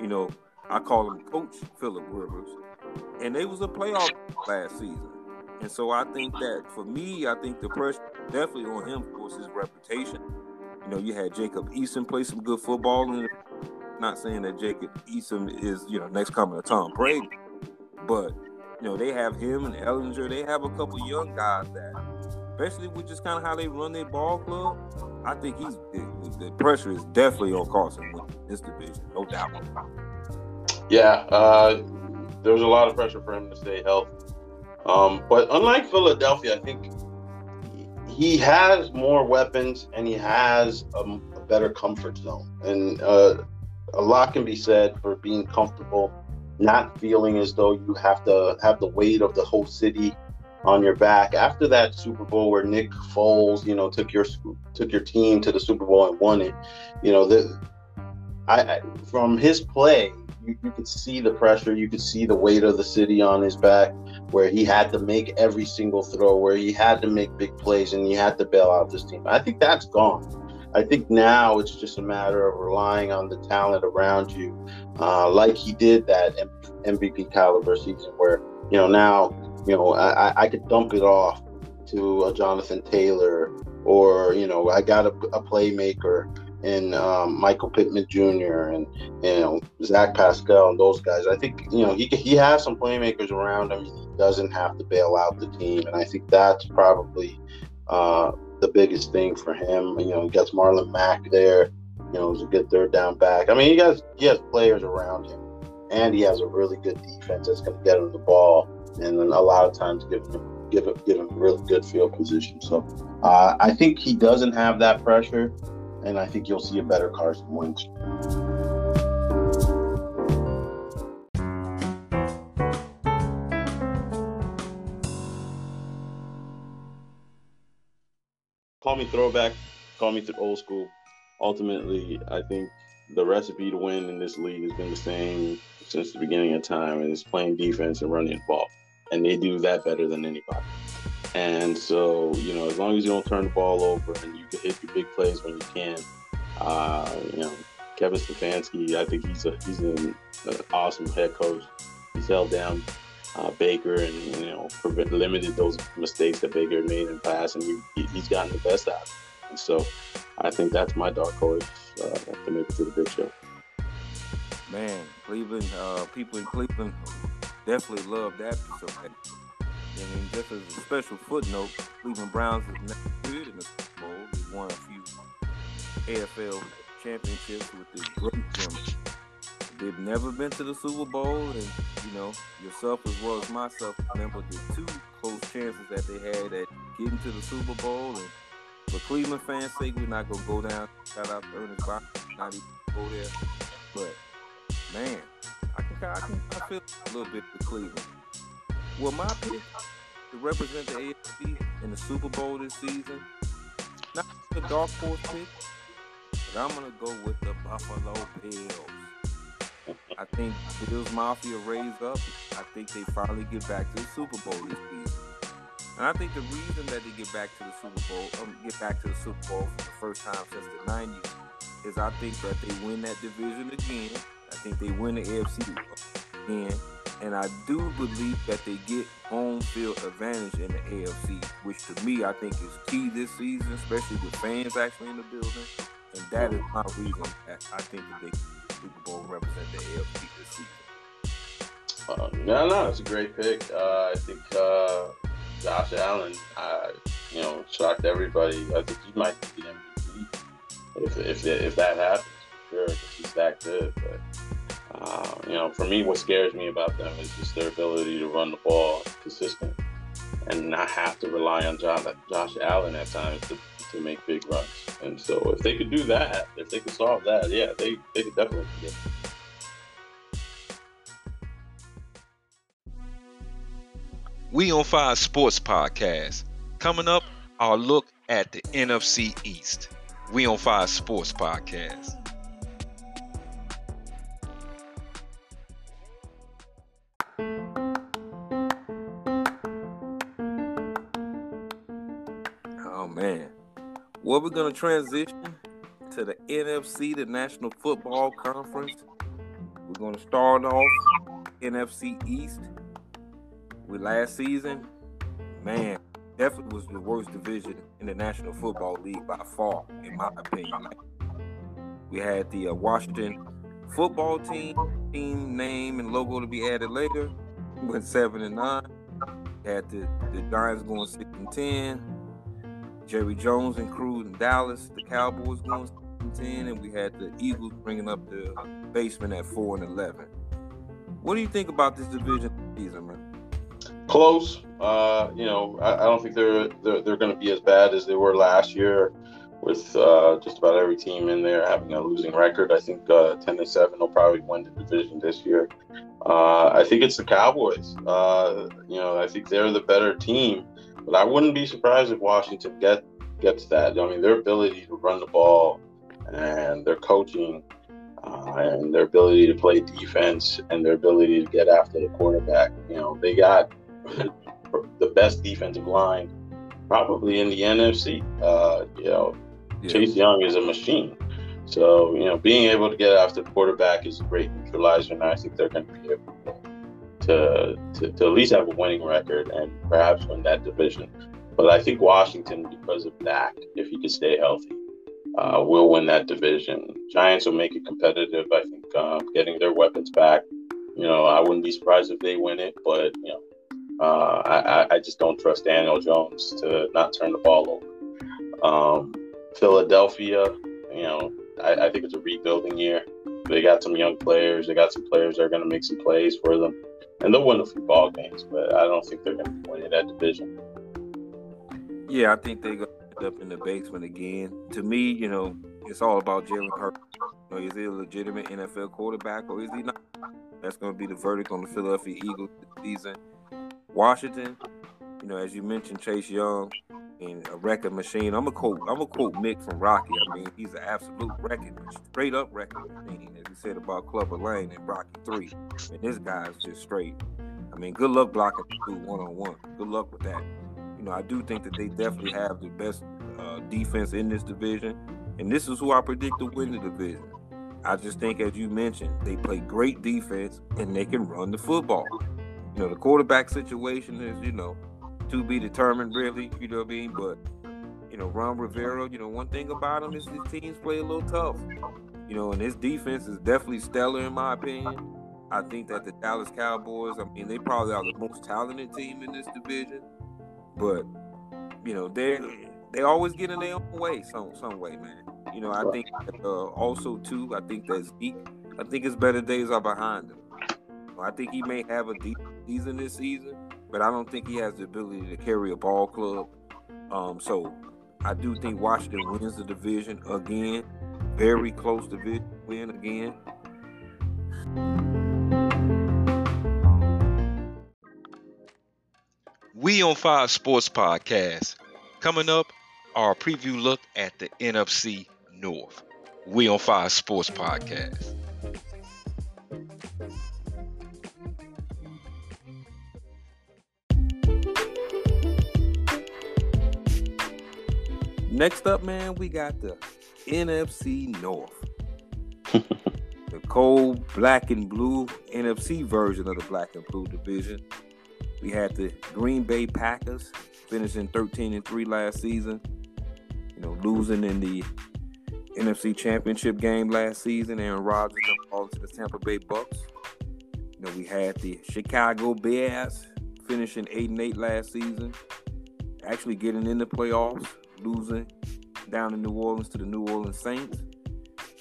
Speaker 2: you know, I call him Coach Philip Rivers, and they was a playoff last season. And so I think that for me, I think the pressure definitely on him, of course, his reputation. You know, you had Jacob Eason play some good football, and not saying that Jacob Eason is you know next coming to Tom Brady, but you know they have him and Ehlinger. They have a couple young guys that, especially with just kind of how they run their ball club. I think he's the, pressure is definitely on Carson with this division, no doubt.
Speaker 3: Yeah, uh, there was a lot of pressure for him to stay healthy. Um, but unlike Philadelphia, I think he has more weapons and he has a, a better comfort zone. And uh, a lot can be said for being comfortable, not feeling as though you have to have the weight of the whole city on your back. After that Super Bowl where Nick Foles, you know, took your took your team to the Super Bowl and won it, you know, the I, I from his play, you, you could see the pressure, you could see the weight of the city on his back where he had to make every single throw, where he had to make big plays, and he had to bail out this team. I think that's gone. I think now it's just a matter of relying on the talent around you, uh, like he did that MVP caliber season, where you know now you know I, I could dump it off to a Jonathan Taylor, or you know I got a, a playmaker and um, Michael Pittman Jr. and you know Zach Pascal and those guys. I think you know he he has some playmakers around him. He doesn't have to bail out the team, and I think that's probably uh, the biggest thing for him. You know, he gets Marlon Mack there. You know, to get third down back. I mean, he has he has players around him, and he has a really good defense that's going to get him the ball, and then a lot of times give him give him give him really good field position. So uh, I think he doesn't have that pressure and I think you'll see a better Carson Wentz. Call me throwback, call me old school. Ultimately, I think the recipe to win in this league has been the same since the beginning of time, and it's playing defense and running the ball. And they do that better than anybody. And so, you know, as long as you don't turn the ball over and you can hit your big plays when you can, uh, you know, Kevin Stefanski, I think he's a he's an, awesome head coach. He's held down uh, Baker and you know prevent, limited those mistakes that Baker made in the past, and he, he's gotten the best out of it. And so, I think that's my dark horse uh, to make it to the big show.
Speaker 2: Man, Cleveland, uh, people in Cleveland definitely love that of I mean, just as a special footnote, Cleveland Browns is never good in the Super Bowl. They won a few AFL championships with this great Jim. They've never been to the Super Bowl, and you know yourself as well as myself remember the two close chances that they had at getting to the Super Bowl. And for Cleveland fans' sake, we're not gonna go down. Shout out to Ernest Bach, not even go there. But man, can I can I feel a little bit for Cleveland. Well, my pick to represent the AFC in the Super Bowl this season, not the dark horse pick, but I'm gonna go with the Buffalo Bills. I think Bills Mafia raised up. I think they finally get back to the Super Bowl this season. And I think the reason that they get back to the Super Bowl, um, get back to the Super Bowl for the first time since the '90s, is I think that they win that division again. I think they win the AFC again, and I do believe that they get home field advantage in the AFC, which to me I think is key this season, especially with fans actually in the building. And that is my reason I think that they Super Bowl represent the AFC this season.
Speaker 3: Uh, no, no, it's a great pick. Uh, I think uh, Josh Allen, uh, you know, shocked everybody. I think he might be the MVP if if, if that happens. Sure, because he's that good. But uh, you know, for me, what scares me about them is just their ability to run the ball consistent and not have to rely on Josh Allen at times to, to make big runs. And so, if they could do that, if they could solve that, yeah, they they could definitely get.
Speaker 1: We on Fire Sports Podcast. Coming up, our look at the NFC East. We on Fire Sports Podcast.
Speaker 2: Well, we're gonna transition to the NFC, the National Football Conference. We're gonna start off NFC East with last season. Man, definitely was the worst division in the National Football League by far, in my opinion. We had the uh, Washington football team, team name and logo to be added later. Went seven and nine. Had the, the Giants going six and ten. Jerry Jones and crew in Dallas. The Cowboys going six ten, and we had the Eagles bringing up the basement at four and eleven. What do you think about this division season, man?
Speaker 3: Close. Uh, you know, I, I, don't think they're they're, they're going to be as bad as they were last year, with uh, just about every team in there having a losing record. I think uh, ten to seven will probably win the division this year. Uh, I think it's the Cowboys. Uh, you know, I think they're the better team, but I wouldn't be surprised if Washington get gets that. I mean, their ability to run the ball and their coaching. Uh, and their ability to play defense and their ability to get after the quarterback. You know, they got the best defensive line probably in the NFC. Uh, you know, yeah. Chase Young is a machine. So, you know, being able to get after the quarterback is a great neutralizer, and I think they're going to be able to, to, to at least have a winning record and perhaps win that division. But I think Washington, because of Dak, if he can stay healthy, uh, will win that division. Giants will make it competitive. I think um, getting their weapons back. You know, I wouldn't be surprised if they win it, but you know, uh, I, I just don't trust Daniel Jones to not turn the ball over. Um, Philadelphia, you know, I, I, think it's a rebuilding year. They got some young players. They got some players that are going to make some plays for them, and they'll win a few ball games. But I don't think they're going to be winning that division.
Speaker 2: Yeah, I think they're going to end up in the basement again. To me, you know, it's all about Jalen Hurts. You know, is he a legitimate NFL quarterback or is he not? That's going to be the verdict on the Philadelphia Eagles this season. Washington, you know, as you mentioned, Chase Young and a record machine. I'm a quote. I'm a quote Mick from Rocky. I mean, he's an absolute record, straight up record machine, as he said about Clubber Lang and Rocky Three. And this guy's just straight. I mean, good luck blocking two one on one. Good luck with that. You know, I do think that they definitely have the best uh, defense in this division, and this is who I predict to win the division. I just think, as you mentioned, they play great defense and they can run the football. You know, the quarterback situation is, you know, to be determined, really. You know what I mean? But, you know, Ron Rivera, you know, one thing about him is his teams play a little tough. You know, and his defense is definitely stellar, in my opinion. I think that the Dallas Cowboys, I mean, they probably are the most talented team in this division. But, you know, they they always get in their own way, some some way, man. You know, I think uh, also too, I think that Zeke, I think his better days are behind him. I think he may have a deep season this season, but I don't think he has the ability to carry a ball club. Um, so I do think Washington wins the division again. Very close division win again.
Speaker 1: We on Fire Sports Podcast. Coming up, our preview look at the NFC North. We on Fire Sports Podcast.
Speaker 2: Next up, man, we got the NFC North. the cold black and blue NFC version of the black and blue division. We had the Green Bay Packers finishing 13 and 3 last season. You know, losing in the NFC Championship game last season. Aaron Rodgers falling to the Tampa Bay Bucks. You know, we had the Chicago Bears finishing 8 and 8 last season. Actually getting in the playoffs, losing down in New Orleans to the New Orleans Saints.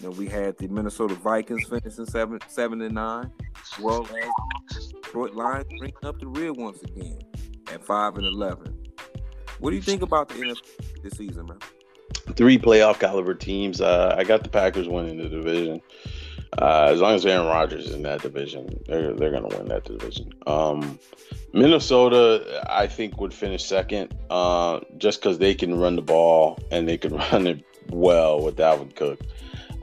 Speaker 2: Know, we had the Minnesota Vikings finishing seven seven and nine. Well Detroit Lions bringing up the rear once again at five and eleven. What do you think about the NFC this season, man?
Speaker 3: Three playoff caliber teams. Uh, I got the Packers winning the division. Uh, as long as Aaron Rodgers is in that division, they're they're gonna win that division. Um, Minnesota, I think, would finish second, uh, just because they can run the ball and they can run it well with Dalvin Cook,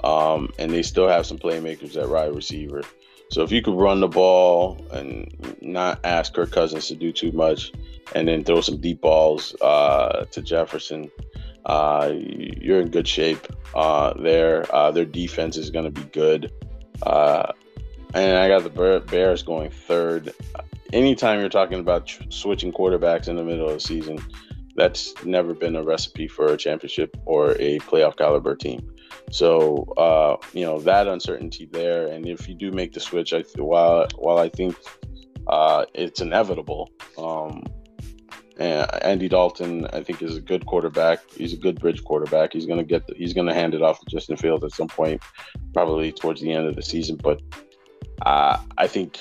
Speaker 3: um, and they still have some playmakers at wide receiver. So if you could run the ball and not ask Kirk Cousins to do too much, and then throw some deep balls uh, to Jefferson, uh, you're in good shape uh, there. Uh, their defense is going to be good. Uh, and I got the Bears going third. Anytime you're talking about tr- switching quarterbacks in the middle of the season, that's never been a recipe for a championship or a playoff caliber team. So uh, you know that uncertainty there, and if you do make the switch, I while while I think uh, it's inevitable, um, Andy Dalton, I think, is a good quarterback. He's a good bridge quarterback. He's gonna get. The, he's gonna hand it off to Justin Fields at some point, probably towards the end of the season. But uh, I think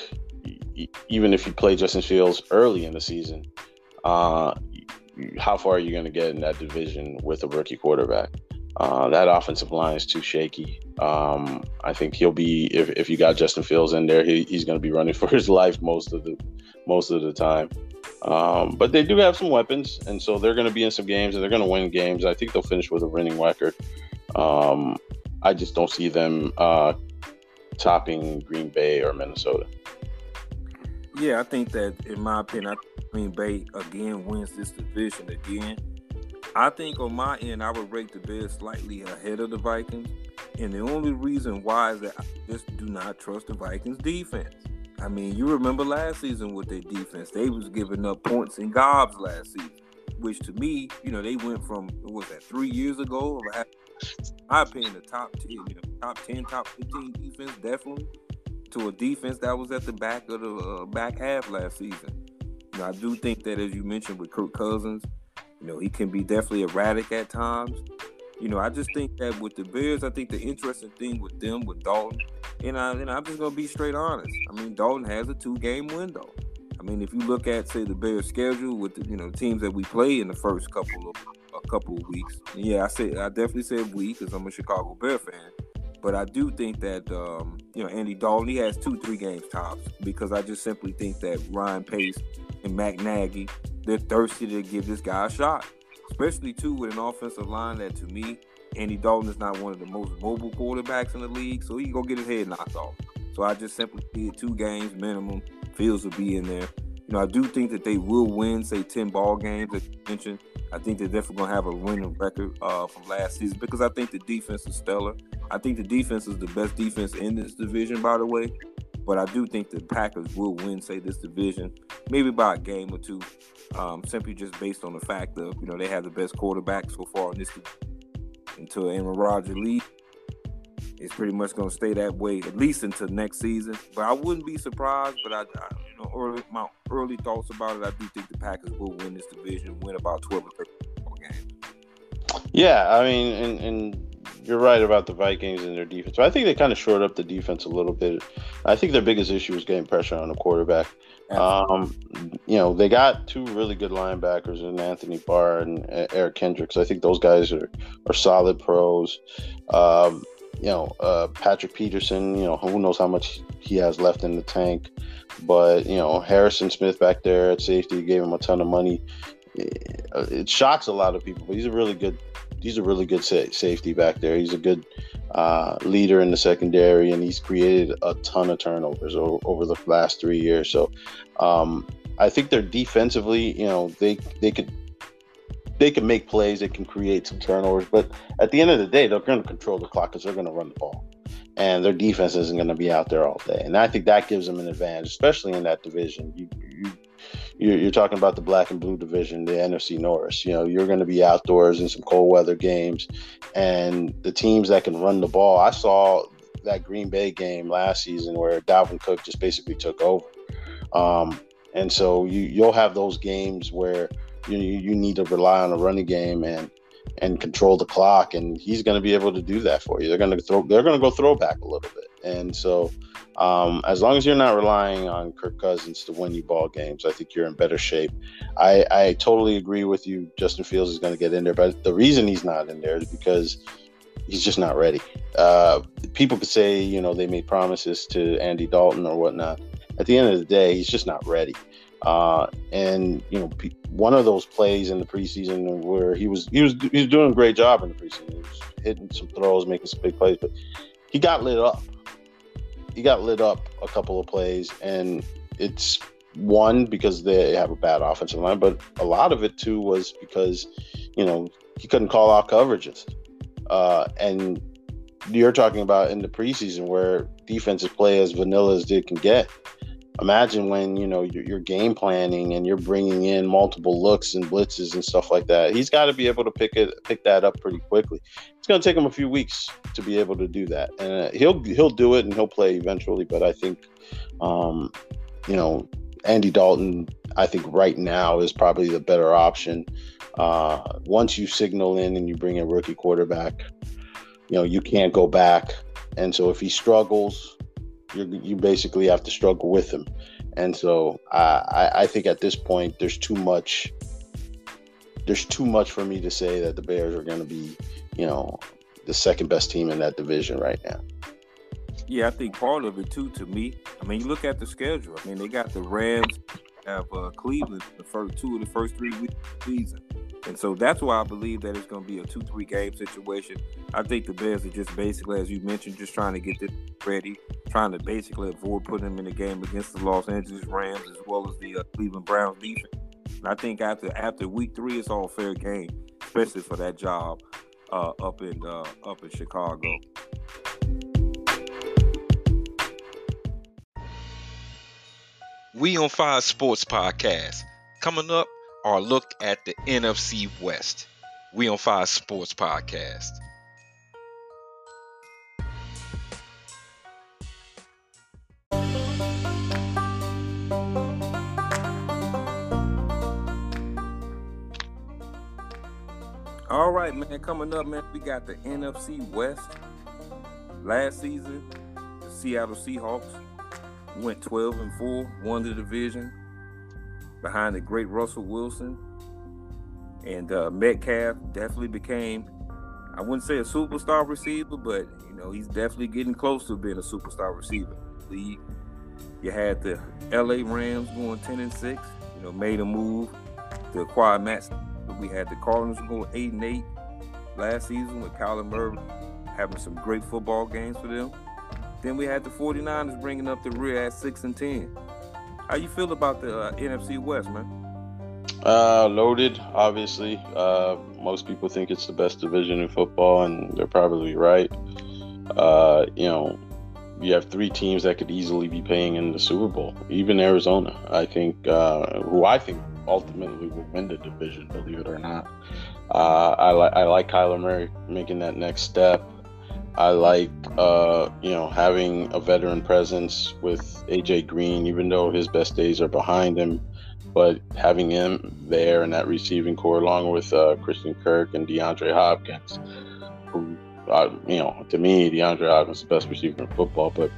Speaker 3: even if you play Justin Fields early in the season, uh, how far are you going to get in that division with a rookie quarterback? Uh, that offensive line is too shaky. Um, I think he'll be if, if you got Justin Fields in there, he, he's going to be running for his life most of the most of the time. Um, but they do have some weapons, and so they're going to be in some games and they're going to win games. I think they'll finish with a winning record. Um, I just don't see them uh, topping Green Bay or Minnesota.
Speaker 2: Yeah, I think that, in my opinion, Green Bay again wins this division again. I think on my end, I would rate the Bears slightly ahead of the Vikings. And the only reason why is that I just do not trust the Vikings defense. I mean, you remember last season with their defense, they was giving up points and gobs last season, which to me, you know, they went from what was that three years ago? Of my opinion, the top ten, you know, top ten, top fifteen defense definitely to a defense that was at the back of the uh, back half last season. You know, I do think that as you mentioned with Kirk Cousins, you know, he can be definitely erratic at times. You know, I just think that with the Bears, I think the interesting thing with them, with Dalton, and, I, and I'm just going to be straight honest. I mean, Dalton has a two game window. I mean, if you look at, say, the Bears schedule with the, you know, teams that we play in the first couple of a couple of weeks, yeah, I say I definitely said we because I'm a Chicago Bear fan. But I do think that um, you know Andy Dalton he has two three games tops because I just simply think that Ryan Pace and Matt Nagy they're thirsty to give this guy a shot, especially too with an offensive line that to me Andy Dalton is not one of the most mobile quarterbacks in the league, so he can go get his head knocked off. So I just simply see two games minimum. Fields will be in there. You know, I do think that they will win, say, 10 ball games, as you mentioned. I think they're definitely going to have a winning record uh, from last season because I think the defense is stellar. I think the defense is the best defense in this division, by the way. But I do think the Packers will win, say, this division, maybe by a game or two, um, simply just based on the fact of, you know, they have the best quarterback so far in this until Aaron Rodgers leaves. It's pretty much going to stay that way at least until next season. But I wouldn't be surprised. But I, I you know, early, my early thoughts about it, I do think the Packers will win this division, win about twelve or thirteen games.
Speaker 3: Yeah, I mean, and, and you're right about the Vikings and their defense. But I think they kind of shored up the defense a little bit. I think their biggest issue was getting pressure on the quarterback. Um, you know, they got two really good linebackers in Anthony Barr and Eric Kendricks. I think those guys are, are solid pros. Um, you know, uh, Patrick Peterson, you know, who knows how much he has left in the tank. But, you know, Harrison Smith back there at safety gave him a ton of money. It shocks a lot of people, but he's a really good he's a really good sa- safety back there. He's a good uh, leader in the secondary, and he's created a ton of turnovers over, over the last three years. So um, I think they're defensively, you know, they they could they can make plays, they can create some turnovers, but at the end of the day, they're going to control the clock because they're going to run the ball, and their defense isn't going to be out there all day. And I think that gives them an advantage, especially in that division. You, you you're, you're, talking about the black and blue division, the NFC North. You know, you're going to be outdoors in some cold weather games, and the teams that can run the ball. I saw that Green Bay game last season where Dalvin Cook just basically took over. Um, and so you you'll have those games where you you need to rely on a running game and and control the clock, and he's going to be able to do that for you. They're going to throw they're going to go throw back a little bit, and so um, as long as you're not relying on Kirk Cousins to win you ball games, I think you're in better shape. I, I totally agree with you. Justin Fields is going to get in there, but the reason he's not in there is because he's just not ready. Uh, people could say, you know, they made promises to Andy Dalton or whatnot. At the end of the day, he's just not ready. Uh, and you know, one of those plays in the preseason where he was he was he was doing a great job in the preseason. Hitting some throws, making some big plays, but he got lit up. He got lit up a couple of plays, and it's one because they have a bad offensive line, but a lot of it too was because you know he couldn't call out coverages. Uh, and you're talking about in the preseason where defenses play as vanilla as they can get. Imagine when you know you're, you're, game planning and you're bringing in multiple looks and blitzes and stuff like that. He's got to be able to pick it, pick that up pretty quickly. It's going to take him a few weeks to be able to do that, and uh, he'll he'll do it and he'll play eventually. But I think, um, you know, Andy Dalton, I think right now is probably the better option. Uh, once you signal in and you bring a rookie quarterback, you know you can't go back. And so if he struggles, you you basically have to struggle with him. And so uh, I I think at this point there's too much. There's too much for me to say that the Bears are going to be, you know, the second best team in that division right now.
Speaker 2: Yeah, I think part of it too. To me, I mean, you look at the schedule. I mean, they got the Rams, have uh, Cleveland the first two of the first three weeks of the season. And so that's why I believe that it's going to be a two-three game situation. I think the Bears are just basically, as you mentioned, just trying to get this ready, trying to basically avoid putting them in the game against the Los Angeles Rams as well as the uh, Cleveland Browns defense. And I think after after week three, it's all fair game, especially for that job uh, up in uh, up in Chicago.
Speaker 1: We on Fire Sports Podcast. Coming up, our look at the NFC West. We on Fire Sports Podcast.
Speaker 2: All right, man. Coming up, man, we got the NFC West. Last season, the Seattle Seahawks went 12 and 4, won the division behind the great Russell Wilson. And uh, Metcalf definitely became, I wouldn't say a superstar receiver, but you know he's definitely getting close to being a superstar receiver. League. You had the L.A. Rams going 10 and 6. You know, made a move to acquire Matt. But we had the Cardinals going 8 and 8 last season with Kyler Murray having some great football games for them. Then we had the 49ers bringing up the rear at 6 and 10. How you feel about the uh, NFC West, man?
Speaker 3: Uh, loaded, obviously. Uh, most people think it's the best division in football, and they're probably right. Uh, you know, you have three teams that could easily be paying in the Super Bowl. Even Arizona, I think, uh, who I think ultimately will win the division, believe it or not. Uh, I, li- I like Kyler Murray making that next step. I like, uh, you know, having a veteran presence with AJ Green, even though his best days are behind him. But having him there in that receiving core, along with uh, Christian Kirk and DeAndre Hopkins, who, uh, you know, to me, DeAndre Hopkins is the best receiver in football. But,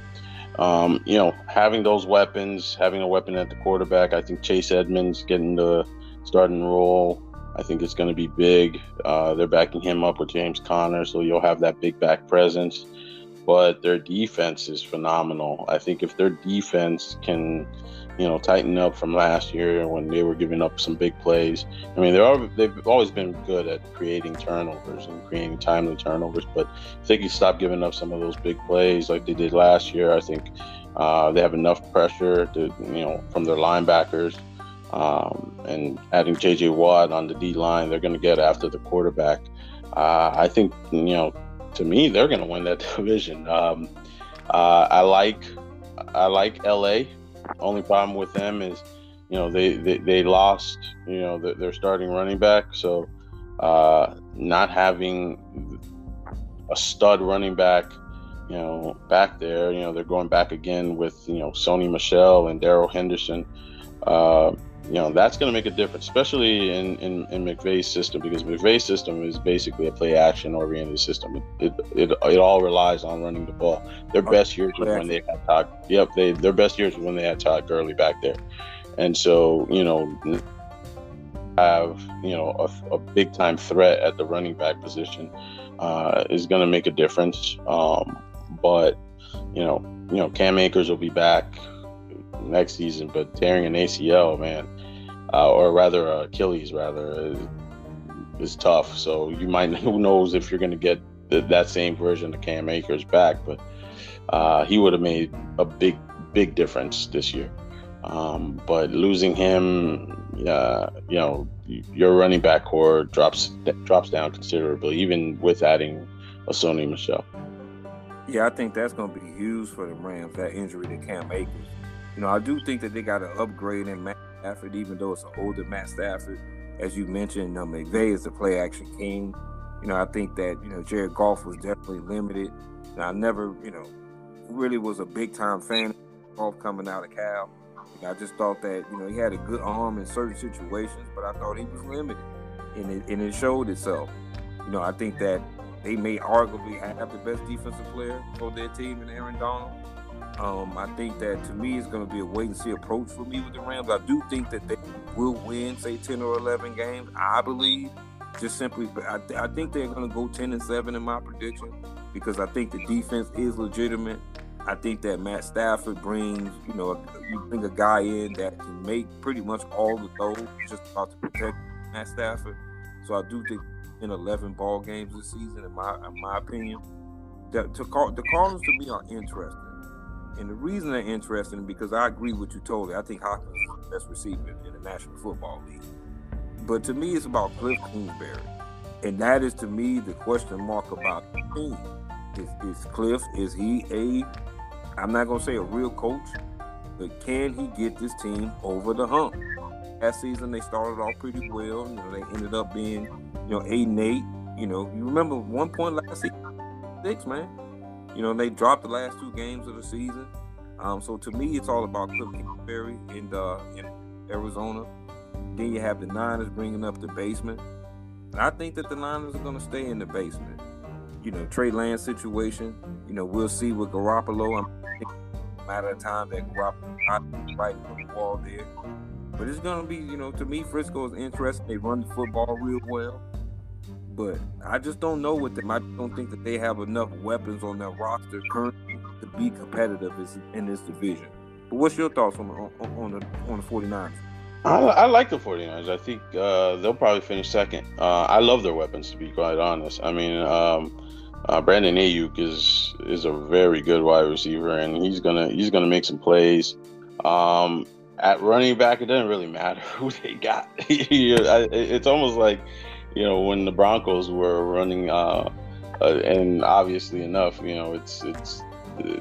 Speaker 3: um, you know, having those weapons, having a weapon at the quarterback, I think Chase Edmonds getting the starting role I think it's going to be big. Uh, they're backing him up with James Conner, so you'll have that big back presence. But their defense is phenomenal. I think if their defense can, you know, tighten up from last year when they were giving up some big plays. I mean, they're they've always been good at creating turnovers and creating timely turnovers. But if they can stop giving up some of those big plays like they did last year, I think uh, they have enough pressure to, you know, from their linebackers um, and adding J.J. Watt on the D line, they're going to get after the quarterback. Uh, I think you know, to me, they're going to win that division. Um, uh, I like I like L.A. Only problem with them is, you know, they they, they lost you know the, their starting running back, so uh, not having a stud running back you know, back there, you know, they're going back again with, you know, Sony Michel and Darrell Henderson. You know, that's going to make a difference, especially in, in, in McVay's system, because McVay's system is basically a play action oriented system. It, it, it, it, all relies on running the ball. Their best years was when they had Todd. Yep, they their best years was when they had Todd Gurley back there, and so you know have you know a, a big time threat at the running back position uh, is going to make a difference. Um, but you know, you know, Cam Akers will be back next season, but tearing an ACL, man, uh, or rather Achilles, rather, is, is, tough. So you might who knows if you're going to get the, that same version of Cam Akers back, but uh, he would have made a big, big difference this year. Um, but losing him, uh, you know, your running back core drops drops down considerably, even with adding a Sony Michel.
Speaker 2: Yeah, I think that's going to be huge for the Rams. That injury to Cam Akers. You know, I do think that they got to upgrade in Matt Stafford, even though it's an older Matt Stafford. As you mentioned, um, McVay is the play action king. You know, I think that you know Jared Goff was definitely limited. And I never, you know, really was a big time fan of Goff coming out of Cal. I just thought that you know he had a good arm in certain situations, but I thought he was limited, and it, and it showed itself. You know, I think that they may arguably have the best defensive player for their team in Aaron Donald. Um, I think that to me it's going to be a wait and see approach for me with the Rams. I do think that they will win, say ten or eleven games. I believe, just simply, I, th- I think they're going to go ten and seven in my prediction because I think the defense is legitimate. I think that Matt Stafford brings, you know, you bring a guy in that can make pretty much all the throws just about to protect Matt Stafford. So I do think in 11 ball games this season, in my in my opinion. The, to call, the Cardinals to me are interesting. And the reason they're interesting because I agree with you totally. I think Hopkins is the best receiver in the National Football League. But to me, it's about Cliff Kingsbury. And that is to me the question mark about the team. Is, is Cliff, is he a, I'm not going to say a real coach, but can he get this team over the hump? Last season, they started off pretty well. You know, they ended up being you know, eight and eight. You know, you remember one point last season, six man. You know, they dropped the last two games of the season. Um, so to me, it's all about Cliff Kingsbury in uh, in Arizona. Then you have the Niners bringing up the basement. I think that the Niners are going to stay in the basement. You know, Trey Lance situation. You know, we'll see with Garoppolo. I'm matter of time that Garoppolo right on the wall there. But it's gonna be, you know, to me, Frisco is interesting. They run the football real well. But I just don't know with them. I don't think that they have enough weapons on their roster currently to be competitive in this division. But what's your thoughts on, on, on the on the 49ers?
Speaker 3: I, I, like the 49ers. I think uh, they'll probably finish second. Uh, I love their weapons, to be quite honest. I mean, um, uh, Brandon Aiyuk is is a very good wide receiver, and he's gonna he's gonna make some plays. Um, at running back, it doesn't really matter who they got. it's almost like you know, when the Broncos were running, uh, uh, and obviously enough, you know, it's it's uh,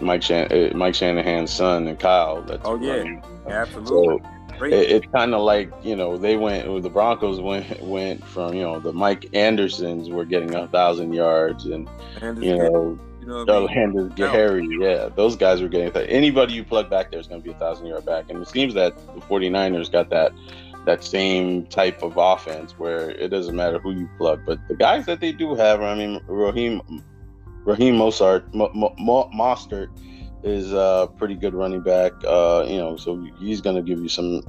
Speaker 3: Mike Shan- uh, Mike Shanahan's son and Kyle. That's
Speaker 2: oh yeah, running. absolutely.
Speaker 3: So it, it's kind of like you know they went the Broncos went went from you know the Mike Andersons were getting a thousand yards and Anders you know. You know what I mean? Harry, yeah, those guys were getting anybody you plug back there is going to be a thousand yard back, and it seems that the 49ers got that that same type of offense where it doesn't matter who you plug. But the guys that they do have, I mean, Raheem Raheem Mostert, Mo, Mo, Mostert is a pretty good running back. Uh, you know, so he's going to give you some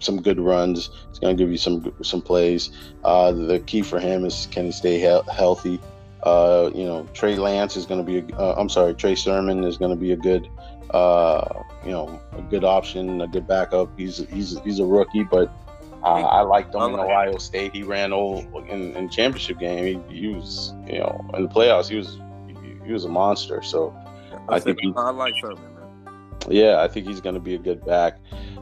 Speaker 3: some good runs. He's going to give you some some plays. Uh, the key for him is can he stay he- healthy. Uh, you know, Trey Lance is going to be. A, uh, I'm sorry, Trey Sermon is going to be a good uh, you know, a good option, a good backup. He's he's he's a rookie, but uh, I liked him in Ohio State. He ran old in, in championship game. He, he, was, you know, in the playoffs. He was he, he was a monster. So I, I think he,
Speaker 2: I like Sermon.
Speaker 3: Yeah, I think he's going to be a good back.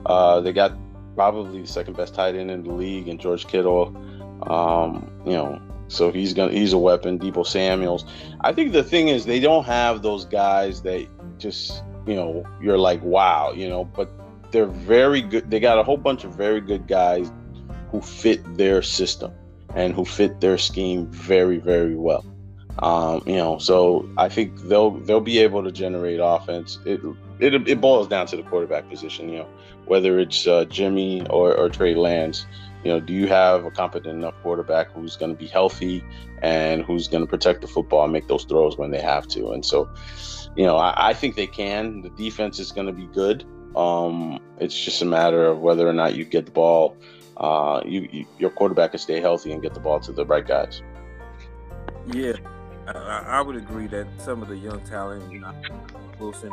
Speaker 3: Uh, they got probably the second best tight end in the league, and George Kittle. Um, you know, so he's gonna he's a weapon. Deebo Samuel's. I think the thing is they don't have those guys that just you know you're like wow, you know, but they're very good. They got a whole bunch of very good guys who fit their system and who fit their scheme very very well. Um, you know, so I think they'll they'll be able to generate offense. It it, it boils down to the quarterback position. You know, whether it's uh, Jimmy or, or Trey Lance. You know, do you have a competent enough quarterback who's going to be healthy and who's going to protect the football and make those throws when they have to? And so, you know, I, I think they can. The defense is going to be good. Um, it's just a matter of whether or not you get the ball. Uh, you, you your quarterback can stay healthy and get the ball to the right guys.
Speaker 2: Yeah, I, I would agree that some of the young talent, you know, Wilson,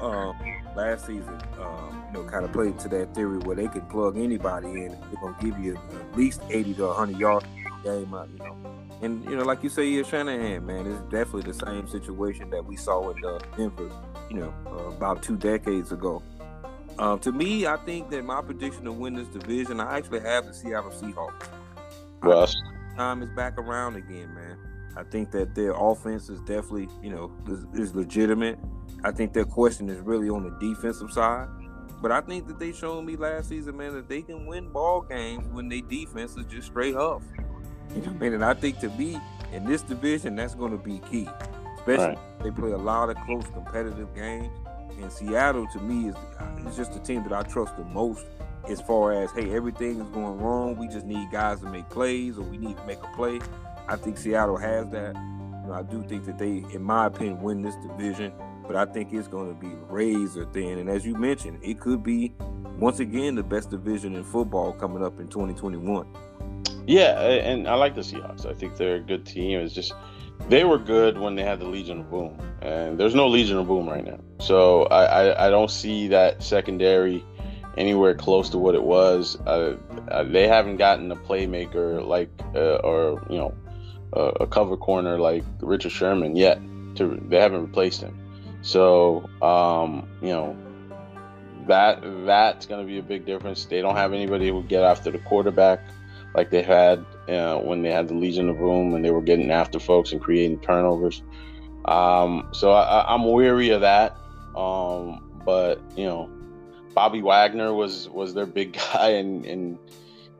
Speaker 2: um, last season, um, you know, kind of played to that theory where they can plug anybody in. They're gonna give you at least eighty to hundred yards game, uh, you know. And you know, like you say, yeah, Shanahan, man, it's definitely the same situation that we saw in uh, Denver, you know, uh, about two decades ago. Um, to me, I think that my prediction to win this division, I actually have the Seattle Seahawks.
Speaker 3: Russ,
Speaker 2: time is back around again, man. I think that their offense is definitely, you know, is, is, legitimate. I think their question is really on the defensive side. But I think that they showed me last season, man, that they can win ball games when their defense is just straight up. You know, man, and I think to me in this division, that's going to be key. Especially right. they play a lot of close competitive games. And Seattle, to me, is uh, is just the team that I trust the most as far as hey, everything is going wrong. We just need guys to make plays, or we need to make a play. I think Seattle has that. You know, I do think that they, in my opinion, win this division. But I think it's going to be razor thin. And as you mentioned, it could be once again the best division in football coming up in 2021.
Speaker 3: Yeah, and I like the Seahawks. I think they're a good team. It's just they were good when they had the Legion of Boom, and there's no Legion of Boom right now. So I I, I don't see that secondary anywhere close to what it was. Uh, uh, they haven't gotten a playmaker like uh, or you know a cover corner like Richard Sherman yet. To they haven't replaced him. So um, you know that that's going to be a big difference. They don't have anybody who get after the quarterback like they had uh, when they had the Legion of Boom and they were getting after folks and creating turnovers. Um, so I, am weary of that. Um, but you know, Bobby Wagner was was their big guy, and and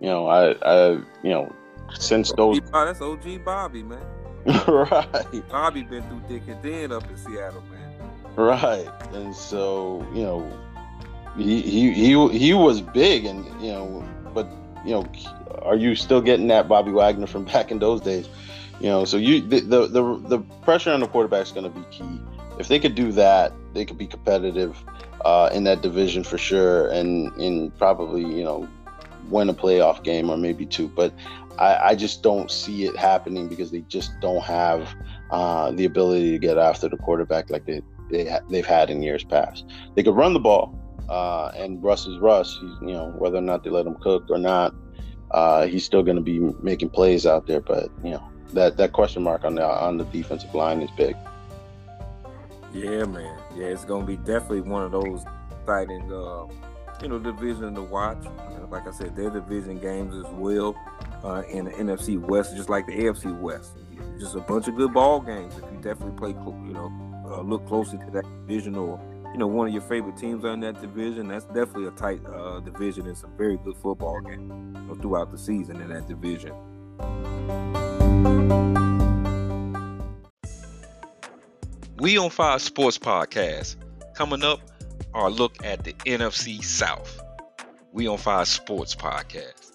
Speaker 3: you know, I, I you know, since those
Speaker 2: oh, that's OG Bobby, man.
Speaker 3: right.
Speaker 2: Bobby been through thick and thin up in Seattle, man.
Speaker 3: Right, and so you know, he he he he was big, and you know, but you know, are you still getting that Bobby Wagner from back in those days? You know, so you the the the, the pressure on the quarterback is going to be key. If they could do that, they could be competitive uh, in that division for sure, and and probably you know win a playoff game or maybe two. But I, I just don't see it happening because they just don't have uh, the ability to get after the quarterback like they they they've had in years past. They could run the ball, uh, and Russ is Russ. He's, you know whether or not they let him cook or not, uh, he's still going to be making plays out there. But you know that that question mark on the on the defensive line is big.
Speaker 2: Yeah, man. Yeah, it's going to be definitely one of those exciting, uh, you know, division to watch. Like I said, their division games as well uh, in the NFC West, just like the AFC West. Just a bunch of good ball games. If you definitely play, you know, uh, look closely to that division or you know one of your favorite teams on that division, that's definitely a tight uh, division and some very good football game you know, throughout the season in that division.
Speaker 1: We on Fire Sports Podcast. Coming up, our look at the NFC South. We on Fire Sports Podcast.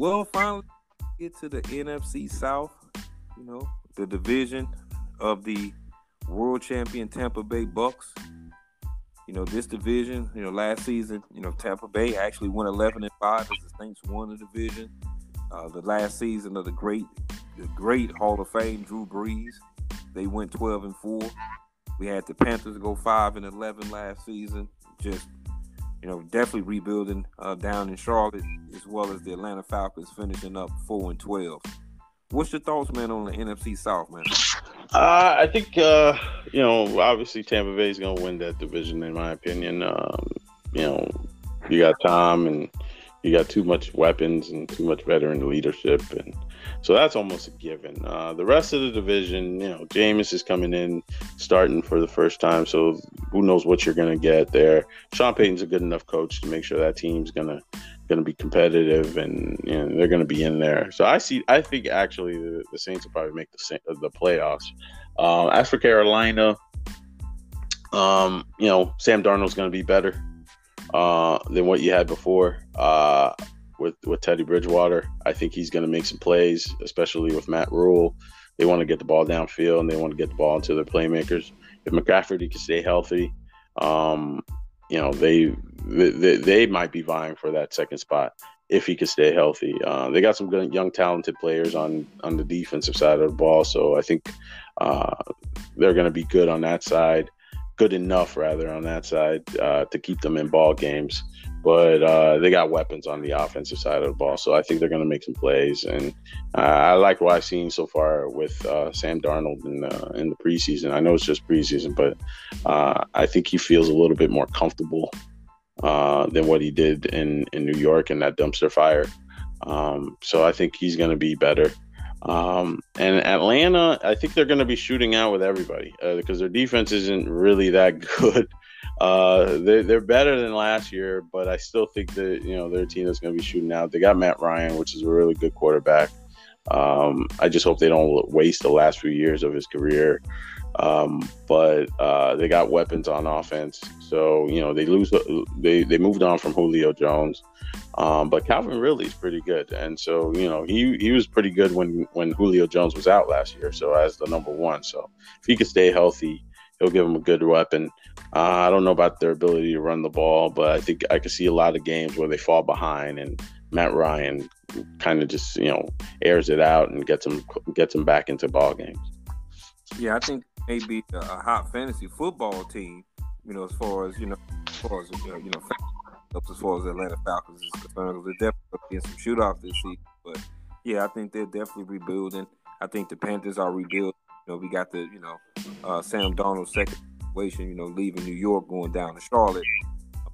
Speaker 2: Well, finally get to the NFC South. You know, the division of the world champion Tampa Bay Bucks. You know, this division, you know, last season, you know, Tampa Bay actually won 11 and 5 as the Saints won the division. Uh, the last season of the great, the great Hall of Fame, Drew Brees, they went 12 and 4. We had the Panthers go 5 and 11 last season. Just you know, definitely rebuilding uh, down in Charlotte, as well as the Atlanta Falcons finishing up four and twelve. What's your thoughts, man, on the NFC South, man?
Speaker 3: Uh, I think uh, you know, obviously Tampa Bay is going to win that division, in my opinion. Um, you know, you got Tom and you got too much weapons and too much veteran leadership, and so that's almost a given. Uh, the rest of the division, you know, Jameis is coming in, starting for the first time, so who knows what you're going to get there. Sean Payton's a good enough coach to make sure that team's going to going to be competitive and you know, they're going to be in there. So I see. I think actually the, the Saints will probably make the the playoffs. Um, as for Carolina, um, you know Sam Darnold's going to be better uh, than what you had before uh, with with Teddy Bridgewater. I think he's going to make some plays, especially with Matt Rhule. They want to get the ball downfield and they want to get the ball into their playmakers. If McCaffrey can stay healthy, um, you know they, they they might be vying for that second spot if he could stay healthy. Uh, they got some good young talented players on on the defensive side of the ball, so I think uh, they're going to be good on that side, good enough rather on that side uh, to keep them in ball games but uh, they got weapons on the offensive side of the ball. So I think they're going to make some plays. And uh, I like what I've seen so far with uh, Sam Darnold in, in the preseason. I know it's just preseason, but uh, I think he feels a little bit more comfortable uh, than what he did in, in New York in that dumpster fire. Um, so I think he's going to be better. Um, and Atlanta, I think they're going to be shooting out with everybody because uh, their defense isn't really that good. Uh, they're, they're better than last year, but I still think that you know their team is going to be shooting out. They got Matt Ryan, which is a really good quarterback. Um, I just hope they don't waste the last few years of his career. Um, but uh, they got weapons on offense, so you know they lose. They they moved on from Julio Jones, um, but Calvin Ridley is pretty good, and so you know he he was pretty good when when Julio Jones was out last year. So as the number one, so if he could stay healthy, he'll give them a good weapon. Uh, I don't know about their ability to run the ball, but I think I could see a lot of games where they fall behind and Matt Ryan kind of just you know airs it out and gets them gets them back into ball games.
Speaker 2: Yeah, I think maybe a hot fantasy football team. You know, as far as you know, as far as you know, you know as far as Atlanta Falcons is concerned, they're definitely in some shootouts this season. But yeah, I think they're definitely rebuilding. I think the Panthers are rebuilding know, we got the you know uh, Sam Darnold second situation. You know, leaving New York, going down to Charlotte.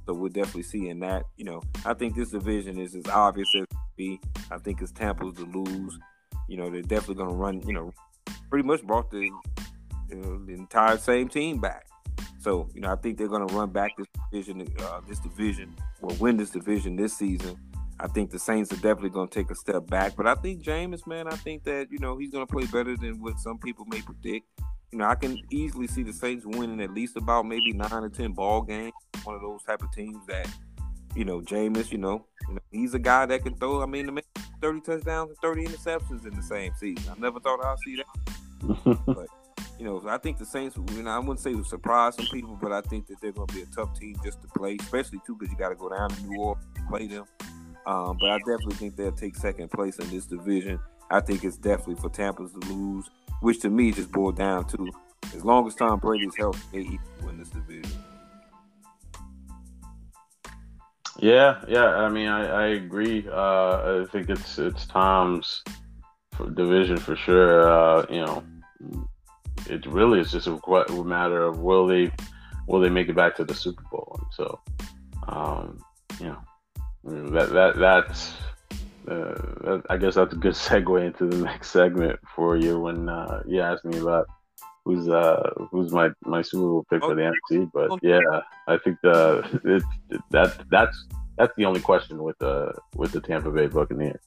Speaker 2: So we're definitely seeing that. You know, I think this division is as obvious as be. I think it's Tampa's to lose. You know, they're definitely going to run. You know, pretty much brought the you know, the entire same team back. So you know, I think they're going to run back this division. Uh, this division or win this division this season. I think the Saints are definitely going to take a step back. But I think Jameis, man, I think that you know he's going to play better than what some people may predict. You know, I can easily see the Saints winning at least about maybe nine or ten ball games. One of those type of teams that, you know, Jameis, you know, you know he's a guy that can throw. I mean, thirty touchdowns and thirty interceptions in the same season. I never thought I'd see that. but you know, I think the Saints. You know, I wouldn't say would surprise some people, but I think that they're going to be a tough team just to play, especially too because you got to go down to New Orleans and play them. Um, but I definitely think they'll take second place in this division. I think it's definitely for Tampa to lose, which to me just boiled down to as long as Tom Brady's healthy, they win this division.
Speaker 3: Yeah, yeah. I mean, I, I agree. Uh, I think it's it's Tom's division for sure. Uh, you know, it really is just a matter of will they will they make it back to the Super Bowl. And so, um, you know, that that that's uh, that, I guess that's a good segue into the next segment for you when uh, you asked me about who's uh who's my my Super Bowl pick for the NFC. But yeah, I think the it, it, that that's that's the only question with the with the Tampa Bay Buccaneers.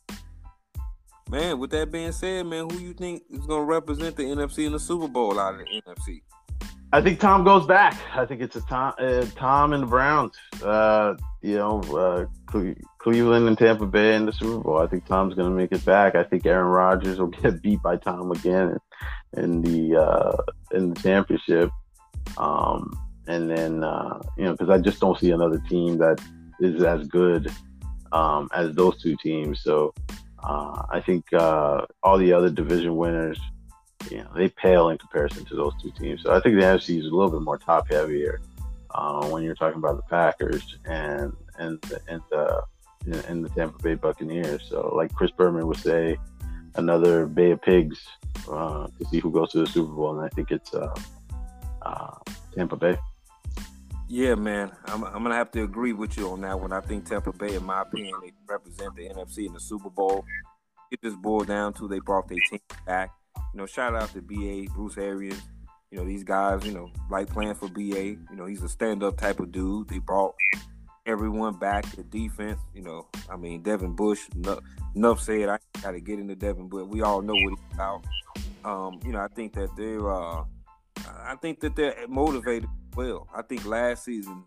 Speaker 2: Man, with that being said, man, who you think is going to represent the NFC in the Super Bowl out of the NFC?
Speaker 3: I think Tom goes back. I think it's a Tom, uh, Tom and the Browns. Uh, you know, uh, Cleveland and Tampa Bay in the Super Bowl. I think Tom's going to make it back. I think Aaron Rodgers will get beat by Tom again in the uh, in the championship. Um, and then uh, you know, because I just don't see another team that is as good um, as those two teams. So uh, I think all the other division winners you know, they pale in comparison to those two teams. So I think the NFC is a little bit more top heavy here. uh, when you're talking about the Packers and and and the and the Tampa Bay Buccaneers. So, like Chris Berman would say, another Bay of Pigs uh, to see who goes to the Super Bowl, and I think it's uh, uh, Tampa Bay.
Speaker 2: Yeah, man, I'm, I'm gonna have to agree with you on that one. I think Tampa Bay, in my opinion, they represent the NFC in the Super Bowl. It just boiled down to they brought their team back. You know, shout out to BA Bruce Arians. You know, these guys, you know, like playing for BA. You know, he's a stand-up type of dude. They brought everyone back. to defense, you know, I mean, Devin Bush. Enough, said. I got to get into Devin, but we all know what he's about. Um, you know, I think that they're. Uh, I think that they're motivated well. I think last season,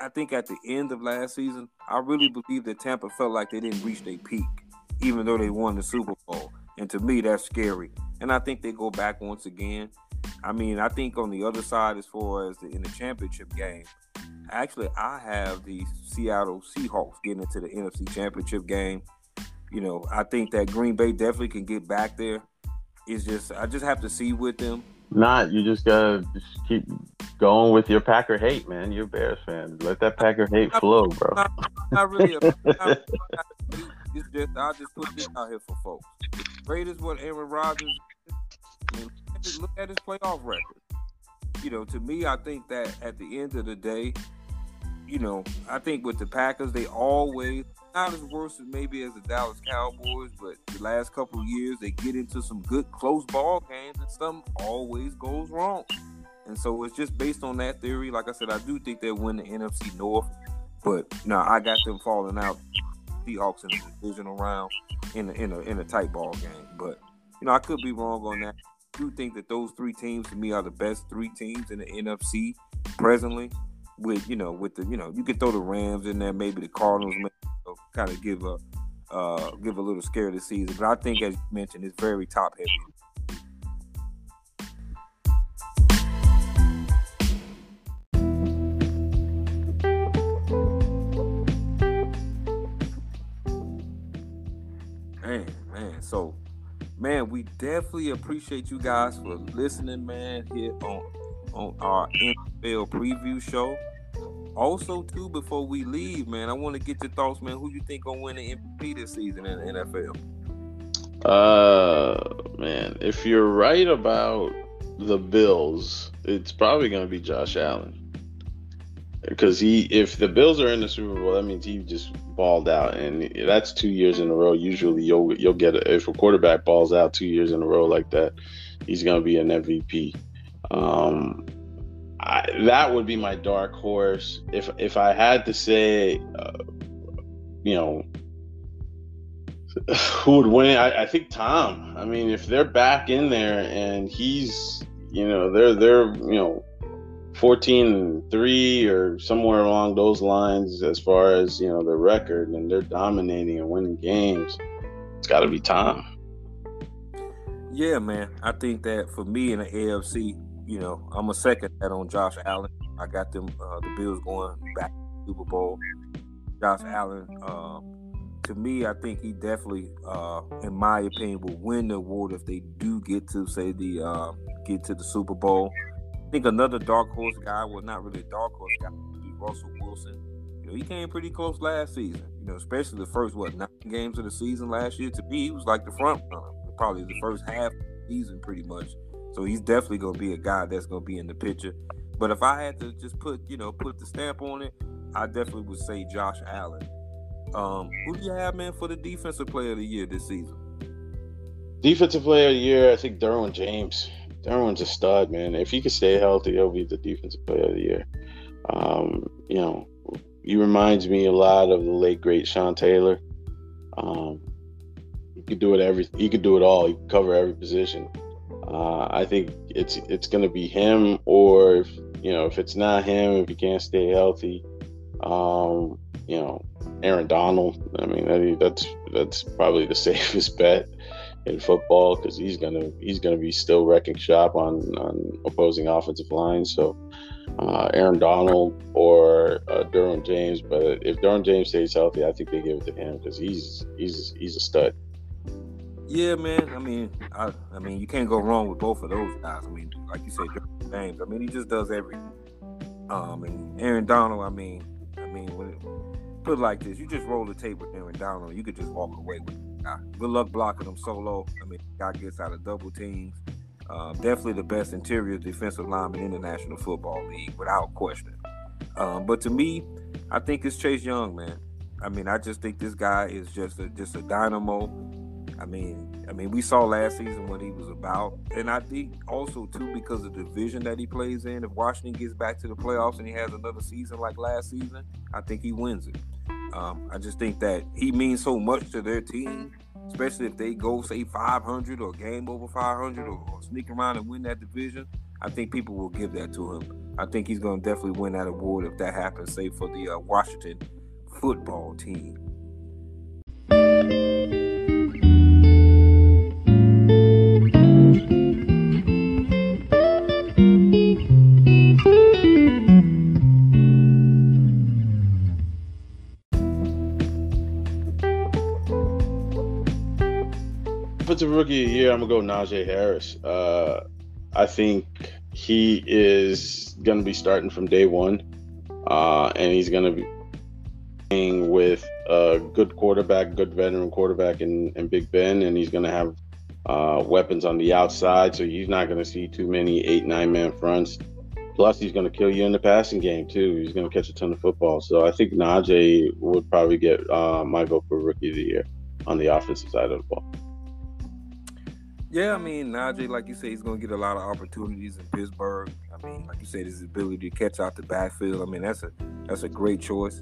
Speaker 2: I, think at the end of last season, I really believe that Tampa felt like they didn't reach their peak, even though they won the Super Bowl. And to me, that's scary. And I think they go back once again. I mean, I think on the other side, as far as the, in the championship game, actually, I have the Seattle Seahawks getting into the NFC Championship game. You know, I think that Green Bay definitely can get back there. It's just I just have to see with them.
Speaker 3: Not you just gotta just keep going with your Packer hate, man. You're a Bears fan. Let that Packer hate flow, bro. Not, not really. A,
Speaker 2: not, it's just I'll just put this out here for folks. Great is what Aaron Rodgers. Look at his playoff record. You know, to me, I think that at the end of the day, you know, I think with the Packers, they always not as worse as maybe as the Dallas Cowboys, but the last couple of years they get into some good close ball games and something always goes wrong. And so it's just based on that theory. Like I said, I do think they'll win the NFC North, but now I got them falling out. Seahawks in the divisional round in a, in a in a tight ball game, but you know I could be wrong on that. Do think that those three teams to me are the best three teams in the NFC presently. With you know with the you know you could throw the Rams in there, maybe the Cardinals, know, kind of give a uh, give a little scare this season. But I think as you mentioned, it's very top heavy Man, man. So, man, we definitely appreciate you guys for listening, man, here on on our NFL preview show. Also, too, before we leave, man, I want to get your thoughts, man. Who you think gonna win the MVP this season in the NFL?
Speaker 3: Uh, man, if you're right about the Bills, it's probably gonna be Josh Allen because he if the Bills are in the Super Bowl, that means he just balled out, and that's two years in a row. Usually, you'll you'll get a, if a quarterback balls out two years in a row like that, he's to be an MVP. Um, I, that would be my dark horse. If if I had to say, uh, you know, who would win? I, I think Tom. I mean, if they're back in there and he's, you know, they're they're you know 14 and 3 or somewhere along those lines as far as you know the record and they're dominating and winning games. It's got to be tom
Speaker 2: yeah man. I think that for me in the afc you know i'm a second that on josh allen. I got them uh, the bills going back to the super bowl. Josh allen uh, to me i think he definitely uh, in my opinion will win the award if they do get to say the uh, get to the super bowl think another dark horse guy, well, not really a dark horse guy, be Russell Wilson. You know, he came pretty close last season. You know, especially the first what nine games of the season last year. To me, he was like the front runner, probably the first half of the season, pretty much. So he's definitely going to be a guy that's going to be in the picture. But if I had to just put, you know, put the stamp on it, I definitely would say Josh Allen. Um, who do you have, man, for the defensive player of the year this season?
Speaker 3: Defensive player of the year, I think Derwin James. Derwin's a stud, man. If he could stay healthy, he'll be the defensive player of the year. Um, you know, he reminds me a lot of the late great Sean Taylor. Um, he could do it every. He could do it all. He could cover every position. Uh, I think it's it's going to be him, or if you know if it's not him, if he can't stay healthy, um, you know, Aaron Donald. I mean, that, that's that's probably the safest bet in football because he's gonna he's gonna be still wrecking shop on on opposing offensive lines. So uh, Aaron Donald or uh, Derwin James, but if Derwin James stays healthy, I think they give it to him because he's he's he's a stud.
Speaker 2: Yeah, man. I mean, I, I mean, you can't go wrong with both of those guys. I mean, like you said, Derwin James. I mean, he just does everything. Um, and Aaron Donald, I mean, I mean, when it, put it like this, you just roll the tape with Aaron Donald, you could just walk away with it. Uh, good luck blocking him solo. I mean, guy gets out of double teams. Uh, definitely the best interior defensive lineman in the National Football League, without question. Um, but to me, I think it's Chase Young, man. I mean, I just think this guy is just a just a dynamo. I mean, I mean, we saw last season what he was about, and I think also too because of the division that he plays in. If Washington gets back to the playoffs and he has another season like last season, I think he wins it. Um, I just think that he means so much to their team, especially if they go say 500 or game over 500 or, or sneak around and win that division. I think people will give that to him. I think he's going to definitely win that award if that happens, say for the uh, Washington football team.
Speaker 3: Rookie of the year, I'm gonna go Najee Harris. Uh, I think he is gonna be starting from day one, uh, and he's gonna be playing with a good quarterback, good veteran quarterback in, in Big Ben, and he's gonna have uh, weapons on the outside, so he's not gonna see too many eight nine man fronts. Plus, he's going to kill you in the passing game too. He's going to catch a ton of football. So I think Najee would probably get uh, my vote for rookie of the year on the offensive side of the ball.
Speaker 2: Yeah, I mean Najee, like you said, he's going to get a lot of opportunities in Pittsburgh. I mean, like you said, his ability to catch out the backfield. I mean, that's a that's a great choice.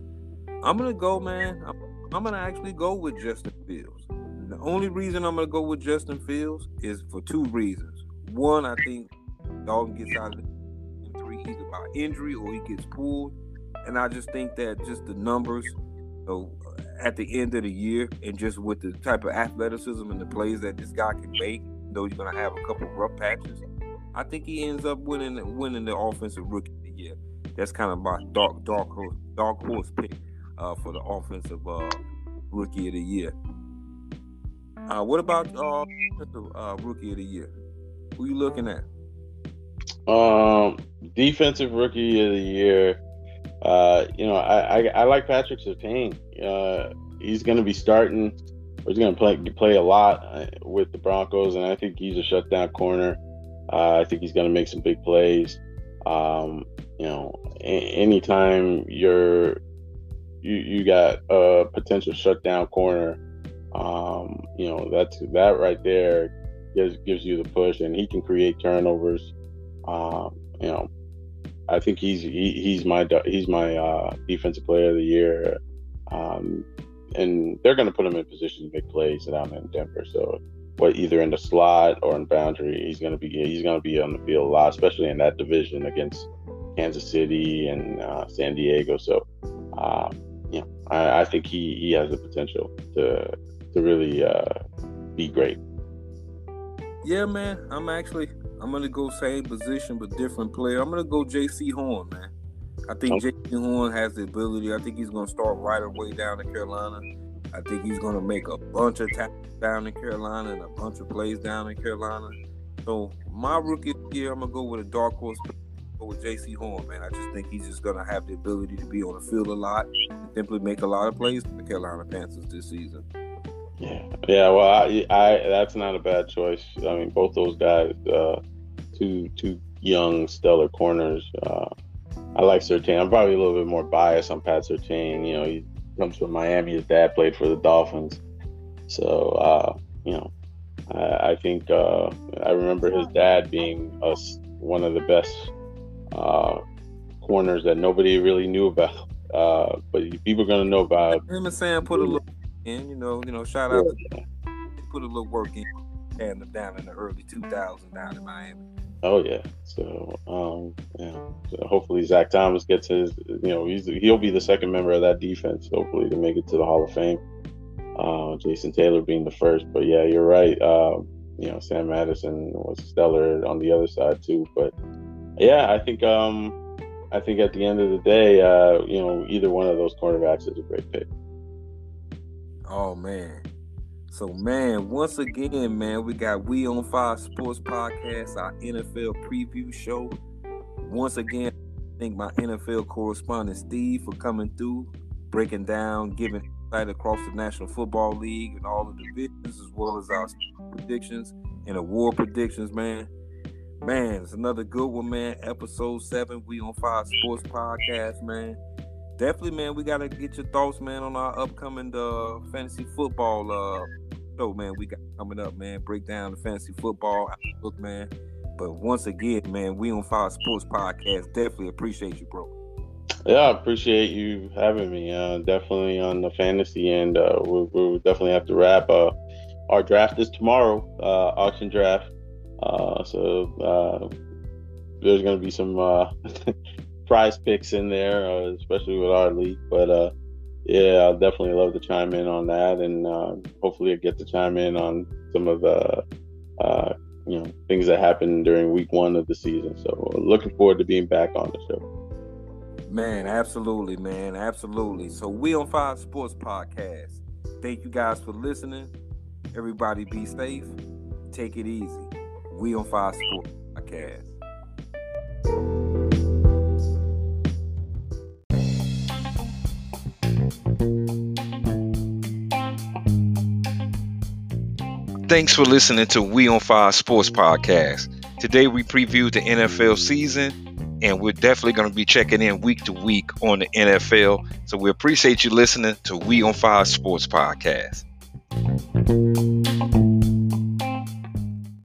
Speaker 2: I'm gonna go, man. I'm, I'm gonna actually go with Justin Fields. The only reason I'm gonna go with Justin Fields is for two reasons. One, I think Dalton gets out of the three either by injury or he gets pulled, and I just think that just the numbers, know, at the end of the year, and just with the type of athleticism and the plays that this guy can make, though he's gonna have a couple rough patches, I think he ends up winning winning the offensive rookie of the year. That's kind of my dark dark horse dark horse pick uh, for the offensive uh, rookie of the year. Uh, what about uh, uh, rookie of the year? Who you looking at?
Speaker 3: Um, defensive rookie of the year. Uh, you know, I, I, I like Patrick Surtain. Uh, he's going to be starting. He's going to play play a lot uh, with the Broncos, and I think he's a shutdown corner. Uh, I think he's going to make some big plays. Um, you know, a- anytime you're you you got a potential shutdown corner, um, you know that's that right there gives gives you the push, and he can create turnovers. Um, you know, I think he's he, he's my he's my uh, defensive player of the year, um, and they're going to put him in position to make plays down in Denver. So, what either in the slot or in boundary, he's going to be he's going to be on the field a lot, especially in that division against Kansas City and uh, San Diego. So, you know, I, I, think he he has the potential to to really uh, be great.
Speaker 2: Yeah, man. I'm actually I'm gonna go same position but different player. I'm gonna go Jaycee Horn, man. I think. Jaycee Horn has the ability. I think he's gonna start right away down in Carolina. I think he's gonna make a bunch of tackles down in Carolina and a bunch of plays down in Carolina. So my rookie year, I'm gonna go with a dark horse. With Jaycee Horn, man. I just think he's just gonna have the ability to be on the field a lot and simply make a lot of plays for the Carolina Panthers this season.
Speaker 3: Yeah, yeah. Well, I, I that's not a bad choice. I mean, both those guys, uh, two two young stellar corners. Uh, I like Surtain. I'm probably a little bit more biased on Pat Surtain. You know, he comes from Miami. His dad played for the Dolphins, so uh, you know, I, I think uh, I remember his dad being a, one of the best uh, corners that nobody really knew about. Uh, but people are gonna know about
Speaker 2: him and Sam put a little in. You know, you know, shout out yeah. to put a little work in and down in the early 2000s down in Miami.
Speaker 3: Oh yeah. So um, yeah. So hopefully Zach Thomas gets his. You know, he's he'll be the second member of that defense. Hopefully to make it to the Hall of Fame. Uh, Jason Taylor being the first, but yeah, you're right. Uh, you know, Sam Madison was stellar on the other side too. But yeah, I think um, I think at the end of the day, uh, you know, either one of those cornerbacks is a great pick.
Speaker 2: Oh man. So man, once again, man, we got We on Fire Sports Podcast, our NFL preview show. Once again, Thank my NFL correspondent Steve for coming through, breaking down, giving insight across the National Football League and all the divisions, as well as our predictions and award predictions, man. Man, it's another good one, man. Episode seven, we on Fire Sports Podcast, man. Definitely, man. We gotta get your thoughts, man, on our upcoming uh, fantasy football uh, show, man. We got coming up, man. Break down the fantasy football outlook, man. But once again, man, we on Fire Sports Podcast. Definitely appreciate you, bro.
Speaker 3: Yeah, I appreciate you having me. Uh, definitely on the fantasy end, uh, we'll, we'll, definitely have to wrap. Uh, our draft is tomorrow, uh, auction draft. Uh, so uh, there's going to be some prize picks in there, uh, especially with our league. But uh, yeah, I'll definitely love to chime in on that, and uh, hopefully I get to chime in on some of the you know things that happened during week one of the season. So looking forward to being back on the show.
Speaker 2: Man, absolutely, man, absolutely. So we on Fire Sports Podcast. Thank you guys for listening. Everybody be safe. Take it easy. We on Fire Sports Podcast.
Speaker 1: Thanks for listening to We on Fire Sports Podcast. Today we previewed the NFL season, and we're definitely going to be checking in week to week on the NFL. So we appreciate you listening to We on Fire Sports Podcast.